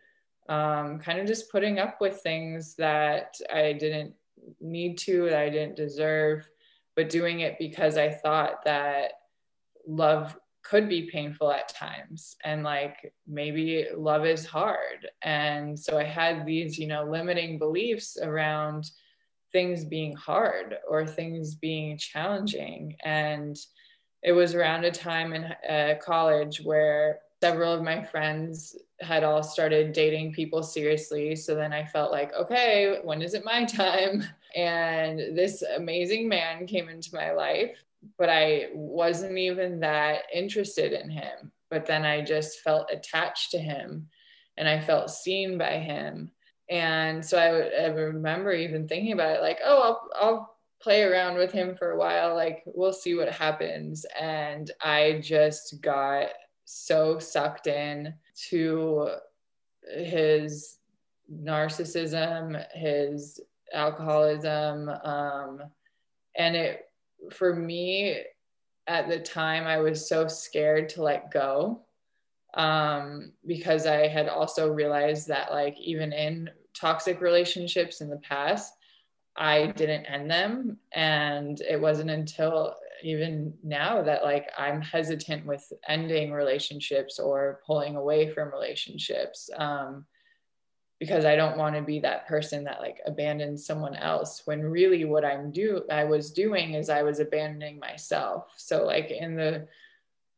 um, kind of just putting up with things that i didn't need to that i didn't deserve but doing it because i thought that love could be painful at times. And like maybe love is hard. And so i had these you know limiting beliefs around things being hard or things being challenging. And it was around a time in uh, college where several of my friends had all started dating people seriously. So then I felt like, okay, when is it my time? And this amazing man came into my life, but I wasn't even that interested in him. But then I just felt attached to him and I felt seen by him. And so I, I remember even thinking about it like, oh, I'll, I'll play around with him for a while. Like, we'll see what happens. And I just got so sucked in to his narcissism, his alcoholism. Um, and it, for me, at the time, I was so scared to let go um, because I had also realized that, like, even in toxic relationships in the past, I didn't end them. And it wasn't until even now that like I'm hesitant with ending relationships or pulling away from relationships um, because I don't want to be that person that like abandons someone else when really what I'm do I was doing is I was abandoning myself. So like in the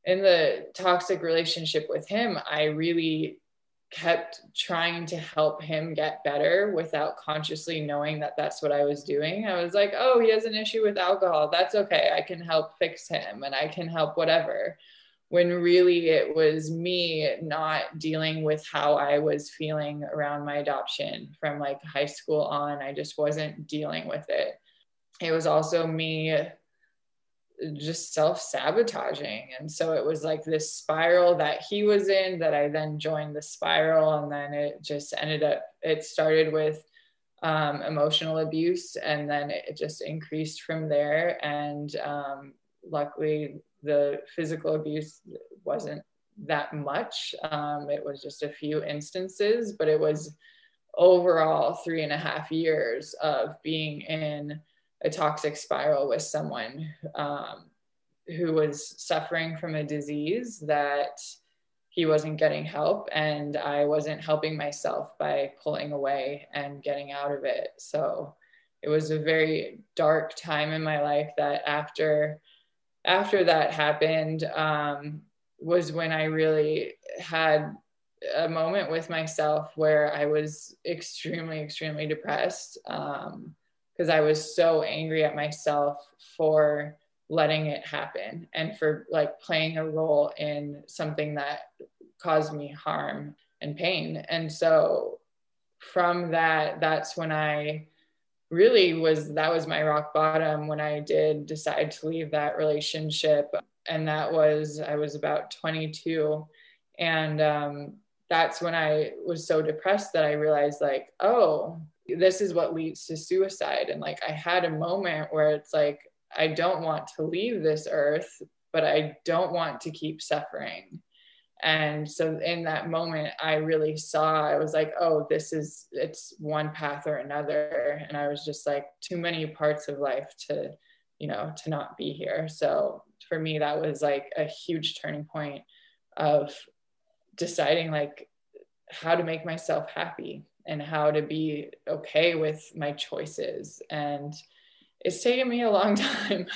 in the toxic relationship with him, I really kept trying to help him get better without consciously knowing that that's what I was doing. I was like, oh, he has an issue with alcohol. That's okay. I can help fix him and I can help whatever. When really it was me not dealing with how I was feeling around my adoption from like high school on. I just wasn't dealing with it. It was also me just self sabotaging. And so it was like this spiral that he was in that I then joined the spiral. And then it just ended up, it started with um, emotional abuse and then it just increased from there. And um, luckily, the physical abuse wasn't that much. Um, it was just a few instances, but it was overall three and a half years of being in a toxic spiral with someone um, who was suffering from a disease that he wasn't getting help and I wasn't helping myself by pulling away and getting out of it. So it was a very dark time in my life that after after that happened um, was when I really had a moment with myself where I was extremely, extremely depressed. Um, because I was so angry at myself for letting it happen and for like playing a role in something that caused me harm and pain. And so from that, that's when I really was that was my rock bottom when I did decide to leave that relationship. And that was, I was about 22. And um, that's when I was so depressed that I realized, like, oh, this is what leads to suicide. And like i had a moment where it's like i don't want to leave this earth but i don't want to keep suffering. And so in that moment i really saw i was like oh this is it's one path or another. And i was just like too many parts of life to you know to not be here. So for me that was like a huge turning point of deciding like how to make myself happy and how to be okay with my choices. And it's taken me a long time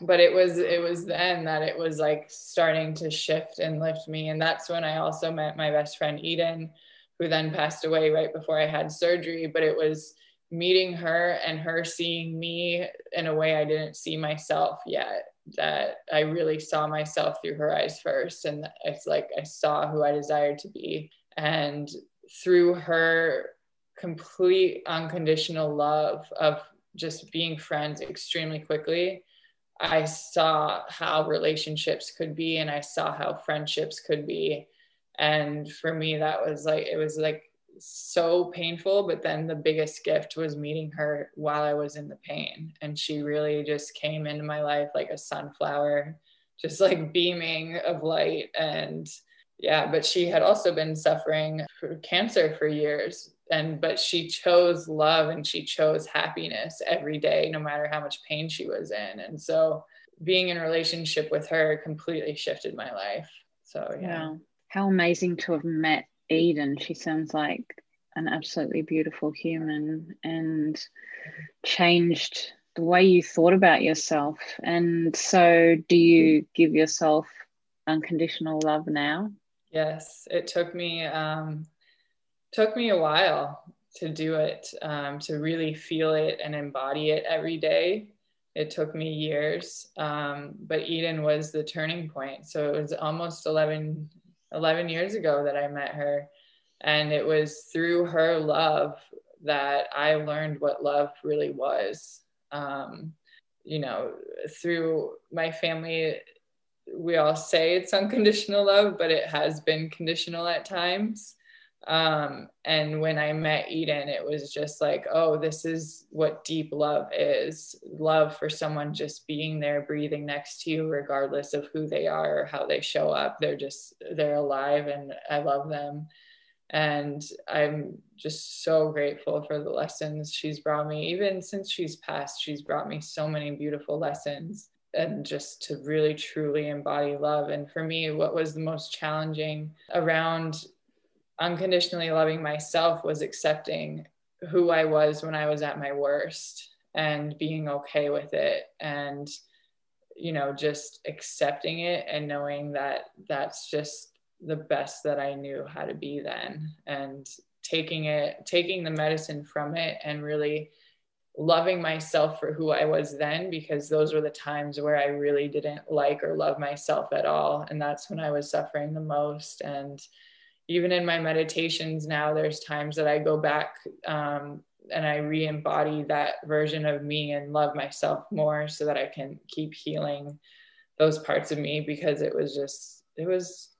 but it was it was then that it was like starting to shift and lift me. And that's when i also met my best friend eden who then passed away right before i had surgery. But it was meeting her and her seeing me in a way i didn't see myself yet that i really saw myself through her eyes first. And it's like i saw who i desired to be. And through her complete unconditional love of just being friends extremely quickly, I saw how relationships could be and I saw how friendships could be. And for me, that was like, it was like so painful. But then the biggest gift was meeting her while I was in the pain. And she really just came into my life like a sunflower, just like beaming of light. And yeah but she had also been suffering for cancer for years and but she chose love and she chose happiness every day no matter how much pain she was in. And so being in relationship with her completely shifted my life. So yeah. Wow. how amazing to have met eden. She sounds like an absolutely beautiful human and changed the way you thought about yourself. And so do you give yourself unconditional love now Yes, it took me um, took me a while to do it, um, to really feel it and embody it every day. It took me years, um, but Eden was the turning point. So it was almost 11, 11 years ago that I met her. And it was through her love that I learned what love really was. Um, you know, through my family, we all say it's unconditional love, but it has been conditional at times. Um, and when I met Eden, it was just like, oh, this is what deep love is love for someone just being there, breathing next to you, regardless of who they are or how they show up. They're just, they're alive and I love them. And I'm just so grateful for the lessons she's brought me. Even since she's passed, she's brought me so many beautiful lessons and just to really truly embody love. And for me, what was the most challenging around unconditionally loving myself was accepting who I was when I was at my worst and being okay with it and you know just accepting it and knowing that that's just the best that I knew how to be then and taking it taking the medicine from it and really loving myself for who I was then because those were the times where I really didn't like or love myself at all and that's when I was suffering the most and even in my meditations now, there's times that I go back um, and I re embody that version of me and love myself more so that I can keep healing those parts of me because it was just, it was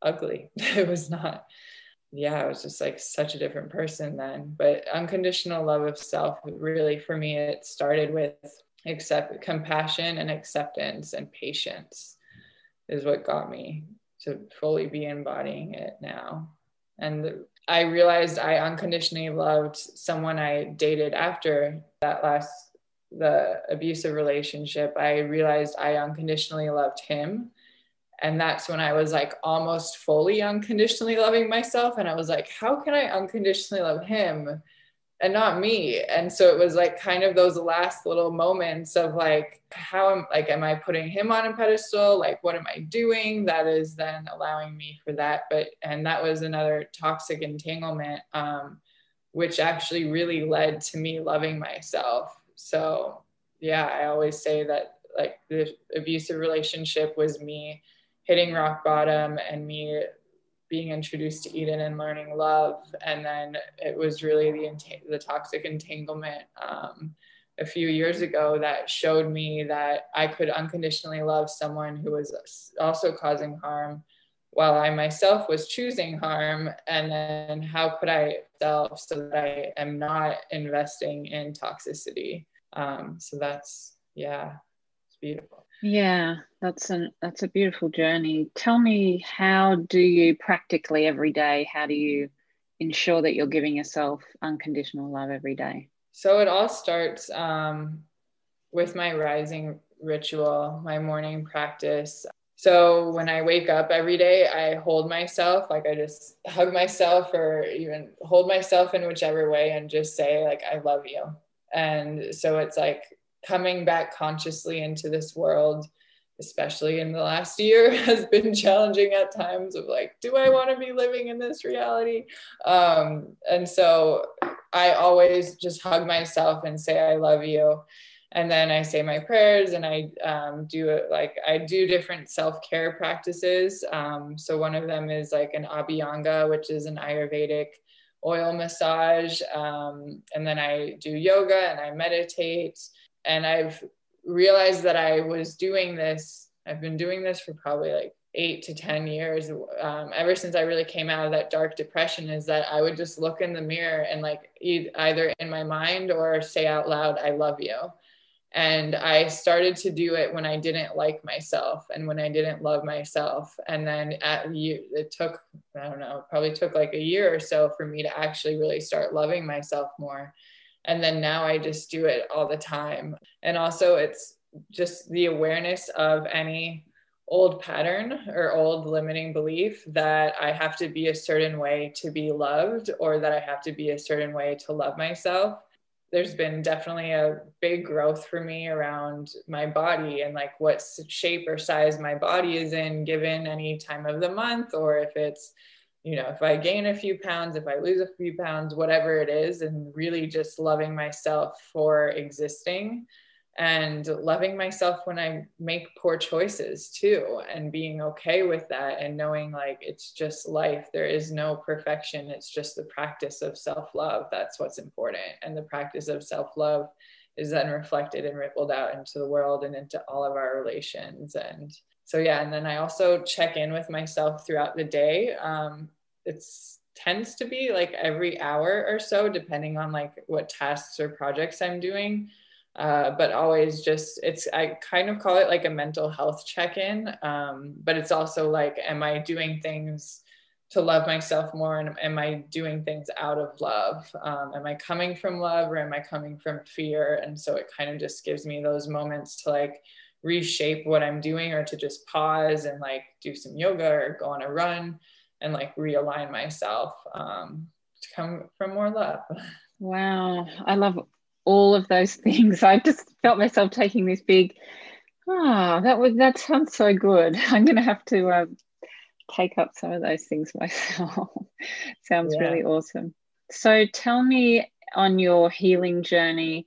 ugly. it was not, yeah, I was just like such a different person then. But unconditional love of self, really, for me, it started with accept compassion and acceptance and patience is what got me to fully be embodying it now. And I realized I unconditionally loved someone I dated after that last the abusive relationship. I realized I unconditionally loved him. And that's when I was like almost fully unconditionally loving myself. And I was like, how can I unconditionally love him? and not me. And so it was like kind of those last little moments of like, how am like, am I putting him on a pedestal? Like, what am I doing? That is then allowing me for that. But, and that was another toxic entanglement, um, which actually really led to me loving myself. So, yeah, I always say that like the abusive relationship was me hitting rock bottom and me being introduced to Eden and learning love. And then it was really the, the toxic entanglement um, a few years ago that showed me that I could unconditionally love someone who was also causing harm while I myself was choosing harm. And then how could I self so that I am not investing in toxicity? Um, so that's, yeah, it's beautiful. Yeah, that's an that's a beautiful journey. Tell me, how do you practically every day? How do you ensure that you're giving yourself unconditional love every day? So it all starts um, with my rising ritual, my morning practice. So when I wake up every day, I hold myself, like I just hug myself or even hold myself in whichever way and just say, like, I love you. And so it's like coming back consciously into this world especially in the last year has been challenging at times of like do i want to be living in this reality? Um, and so i always just hug myself and say i love you. And then i say my prayers and i um, do it like i do different self-care practices. Um, so one of them is like an abhyanga which is an ayurvedic oil massage. Um, and then i do yoga and i meditate and I've realized that I was doing this. I've been doing this for probably like eight to 10 years, um, ever since I really came out of that dark depression, is that I would just look in the mirror and like either in my mind or say out loud, I love you. And I started to do it when I didn't like myself and when I didn't love myself. And then at it took, I don't know, probably took like a year or so for me to actually really start loving myself more and then now i just do it all the time. And also it's just the awareness of any old pattern or old limiting belief that i have to be a certain way to be loved or that i have to be a certain way to love myself. There's been definitely a big growth for me around my body and like what shape or size my body is in given any time of the month or if it's you know if i gain a few pounds if i lose a few pounds whatever it is and really just loving myself for existing and loving myself when I make poor choices too, and being okay with that, and knowing like it's just life. There is no perfection, it's just the practice of self love. That's what's important. And the practice of self love is then reflected and rippled out into the world and into all of our relations. And so, yeah, and then I also check in with myself throughout the day. Um, it's tends to be like every hour or so, depending on like what tasks or projects I'm doing. Uh, but always just it's i kind of call it like a mental health check-in. Um, but it's also like am i doing things to love myself more? And am i doing things out of love? Um, am i coming from love or am i coming from fear? And so it kind of just gives me those moments to like reshape what i'm doing or to just pause and like do some yoga or go on a run and like realign myself um, to come from more love wow i love all of those things. I just felt myself taking this big, ah, oh, that was that sounds so good. I'm going to have to uh, take up some of those things myself. sounds yeah. really awesome. So tell me on your healing journey,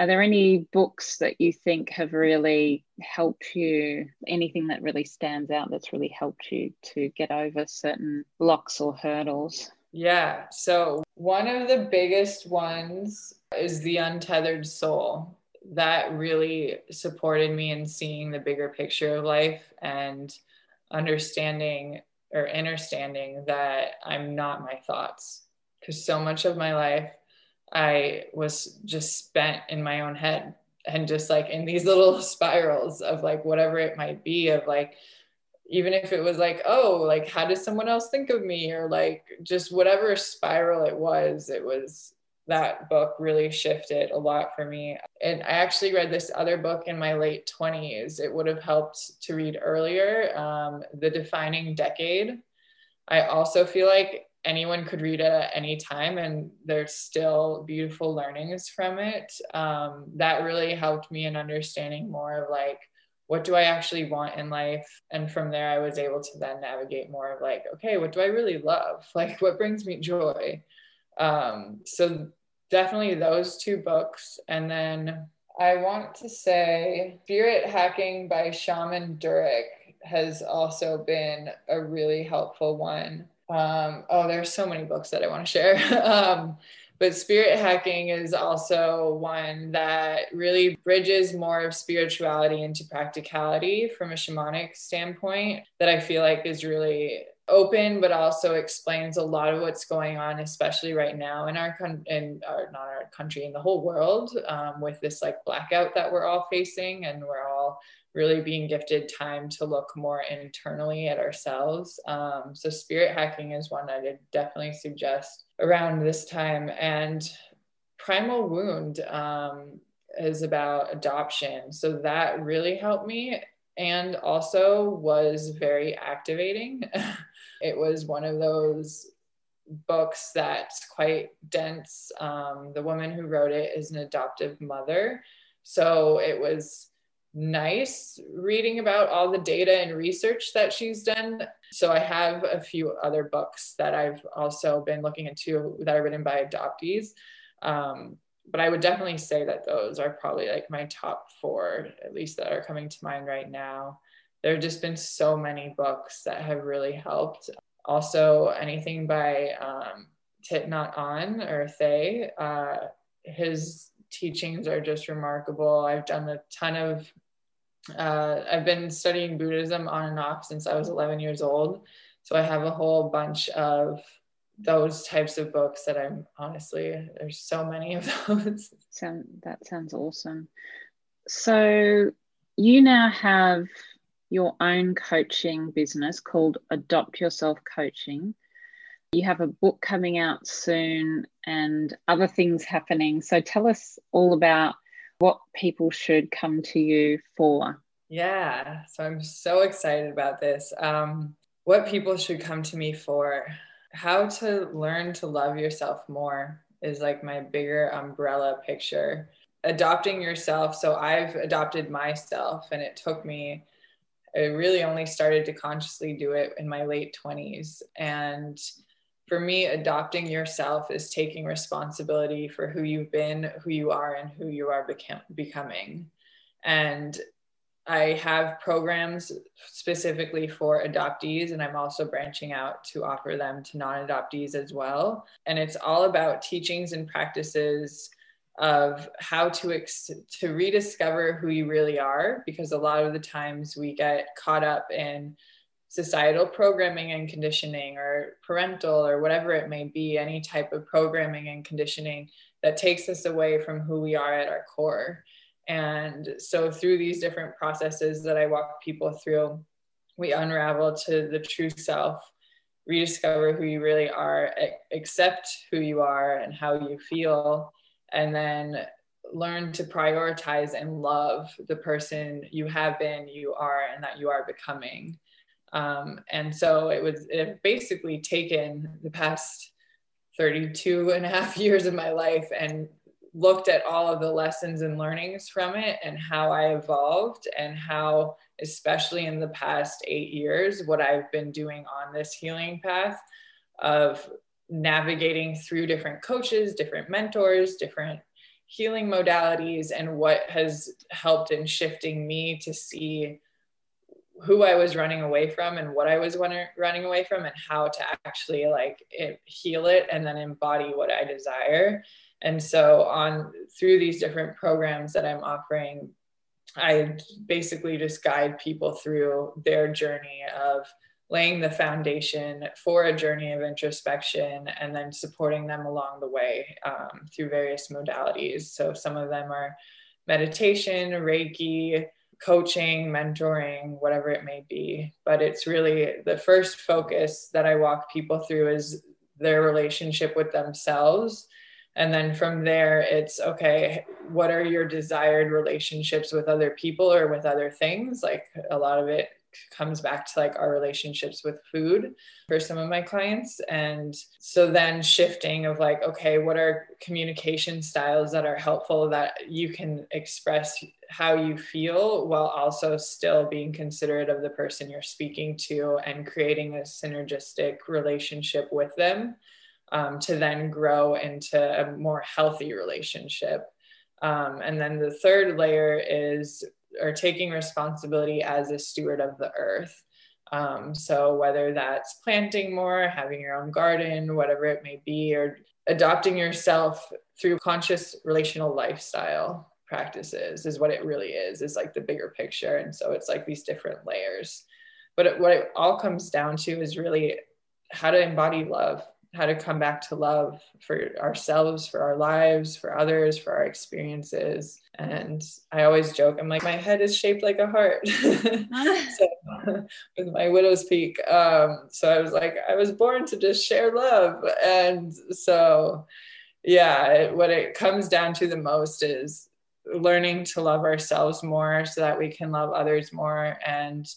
are there any books that you think have really helped you? Anything that really stands out that's really helped you to get over certain blocks or hurdles? Yeah. So, one of the biggest ones is The Untethered Soul. That really supported me in seeing the bigger picture of life and understanding or understanding that I'm not my thoughts. Because so much of my life, I was just spent in my own head and just like in these little spirals of like whatever it might be, of like, even if it was like oh like how does someone else think of me? Or like just whatever spiral it was it was that book really shifted a lot for me. And i actually read this other book in my late 20s it would have helped to read earlier um, the defining decade. I also feel like anyone could read it at any time and there's still beautiful learnings from it um, that really helped me in understanding more of like what do I actually want in life? And from there, I was able to then navigate more of like, okay, what do I really love? Like, what brings me joy? Um, so, definitely those two books. And then I want to say Spirit Hacking by Shaman Durek has also been a really helpful one. Um, oh, there's so many books that I want to share. um, but spirit hacking is also one that really bridges more of spirituality into practicality from a shamanic standpoint that I feel like is really open but also explains a lot of what's going on especially right now in our country in our not our country in the whole world um, with this like blackout that we're all facing and we're all really being gifted time to look more internally at ourselves. Um, so, spirit hacking is one I definitely suggest around this time. And Primal Wound um, is about adoption. So, that really helped me and also was very activating. it was one of those books that's quite dense. Um, the woman who wrote it is an adoptive mother. So, it was nice reading about all the data and research that she's done. So I have a few other books that I've also been looking into that are written by adoptees. Um, but I would definitely say that those are probably like my top four, at least that are coming to mind right now. There have just been so many books that have really helped. Also, anything by um, Thich Nhat Hanh or Thay, uh, his teachings are just remarkable. I've done a ton of, uh, I've been studying Buddhism on and off since I was 11 years old. So I have a whole bunch of those types of books that I'm honestly, there's so many of those. Sound, that sounds awesome. So you now have your own coaching business called Adopt Yourself Coaching. You have a book coming out soon and other things happening. So tell us all about what people should come to you for. Yeah, so I'm so excited about this. Um, what people should come to me for, how to learn to love yourself more. is like my bigger umbrella picture. Adopting yourself. So I've adopted myself, and it took me, I really only started to consciously do it in my late 20s. And for me, adopting yourself is taking responsibility for who you've been, who you are, and who you are becoming. And I have programs specifically for adoptees, and I'm also branching out to offer them to non adoptees as well. And it's all about teachings and practices of how to ex- to rediscover who you really are because a lot of the times we get caught up in societal programming and conditioning or parental or whatever it may be any type of programming and conditioning that takes us away from who we are at our core. And so through these different processes that I walk people through, we unravel to the true self, rediscover who you really are, accept who you are and how you feel, and then learn to prioritize and love the person you have been, you are, and that you are becoming. Um, and so it was it basically taken the past 32 and a half years of my life and looked at all of the lessons and learnings from it and how I evolved and how, especially in the past eight years, what I've been doing on this healing path of navigating through different coaches, different mentors, different healing modalities, and what has helped in shifting me to see who I was running away from and what I was running away from and how to actually like it, heal it and then embody what I desire. And so on through these different programs that I'm offering, I basically just guide people through their journey of laying the foundation for a journey of introspection and then supporting them along the way um, through various modalities. So some of them are meditation, Reiki, coaching, mentoring, whatever it may be. But it's really the first focus that I walk people through is their relationship with themselves and then from there it's okay what are your desired relationships with other people or with other things like a lot of it comes back to like our relationships with food for some of my clients and so then shifting of like okay what are communication styles that are helpful that you can express how you feel while also still being considerate of the person you're speaking to and creating a synergistic relationship with them um, to then grow into a more healthy relationship. Um, and then the third layer is or taking responsibility as a steward of the earth. Um, so whether that's planting more, having your own garden, whatever it may be, or adopting yourself through conscious relational lifestyle practices is what it really is, is like the bigger picture. And so it's like these different layers. But it, what it all comes down to is really how to embody love how to come back to love for ourselves, for our lives, for others, for our experiences. And I always joke, I'm like, my head is shaped like a heart. so, with my widow's peak. Um, so I was like, I was born to just share love. And so, yeah, it, what it comes down to the most is learning to love ourselves more so that we can love others more. And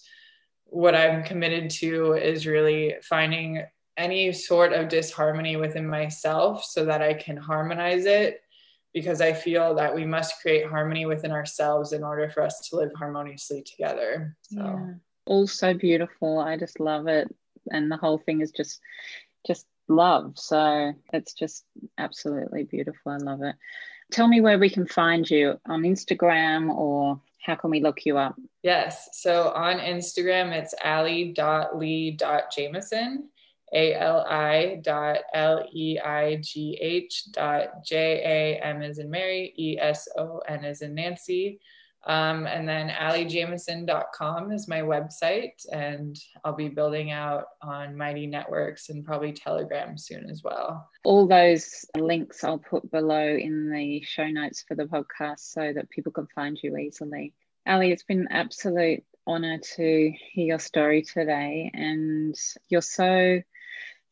what I'm committed to is really finding any sort of disharmony within myself so that I can harmonize it because I feel that we must create harmony within ourselves in order for us to live harmoniously together. So yeah. all so beautiful. I just love it. And the whole thing is just just love. So it's just absolutely beautiful. I love it. Tell me where we can find you on Instagram or how can we look you up? Yes. So on Instagram, it's ali.leigh.jameson. A-L-I dot L-E-I-G-H dot J-A-M as in Mary, E-S-O-N as in Nancy. Um, and then alijameson.com is my website, and I'll be building out on Mighty Networks and probably Telegram soon as well. All those links I'll put below in the show notes for the podcast so that people can find you easily. Ali, it's been an absolute honor to hear your story today, and you're so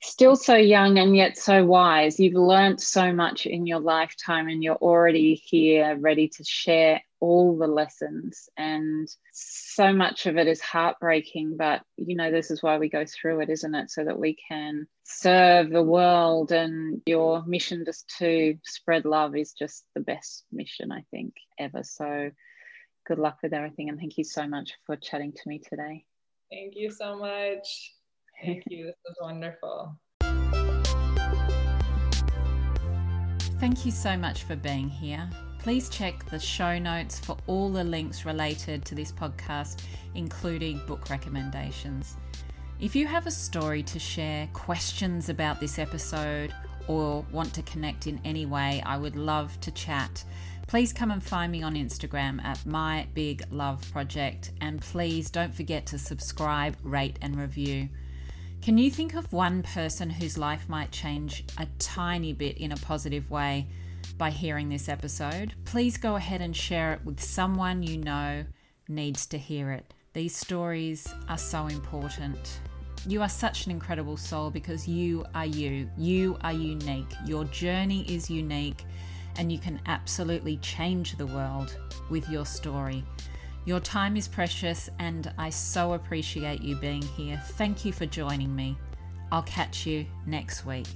still so young and yet so wise. You've learned so much in your lifetime, and you're already here ready to share all the lessons. And so much of it is heartbreaking but you know this is why we go through it isn't it? So that we can serve the world and your mission just to spread love is just the best mission i think ever. So good luck with everything and thank you so much for chatting to me today. Thank you so much thank you this was wonderful Thank you so much for being here. Please check the show notes for all the links related to this podcast, including book recommendations. If you have a story to share, questions about this episode, or want to connect in any way, I would love to chat. Please come and find me on Instagram at My Big Love Project, and please don't forget to subscribe, rate, and review. Can you think of one person whose life might change a tiny bit in a positive way by hearing this episode? Please go ahead and share it with someone you know needs to hear it. These stories are so important. You are such an incredible soul because you are you. You are unique. Your journey is unique, and you can absolutely change the world with your story. Your time is precious, and I so appreciate you being here. Thank you for joining me. I'll catch you next week.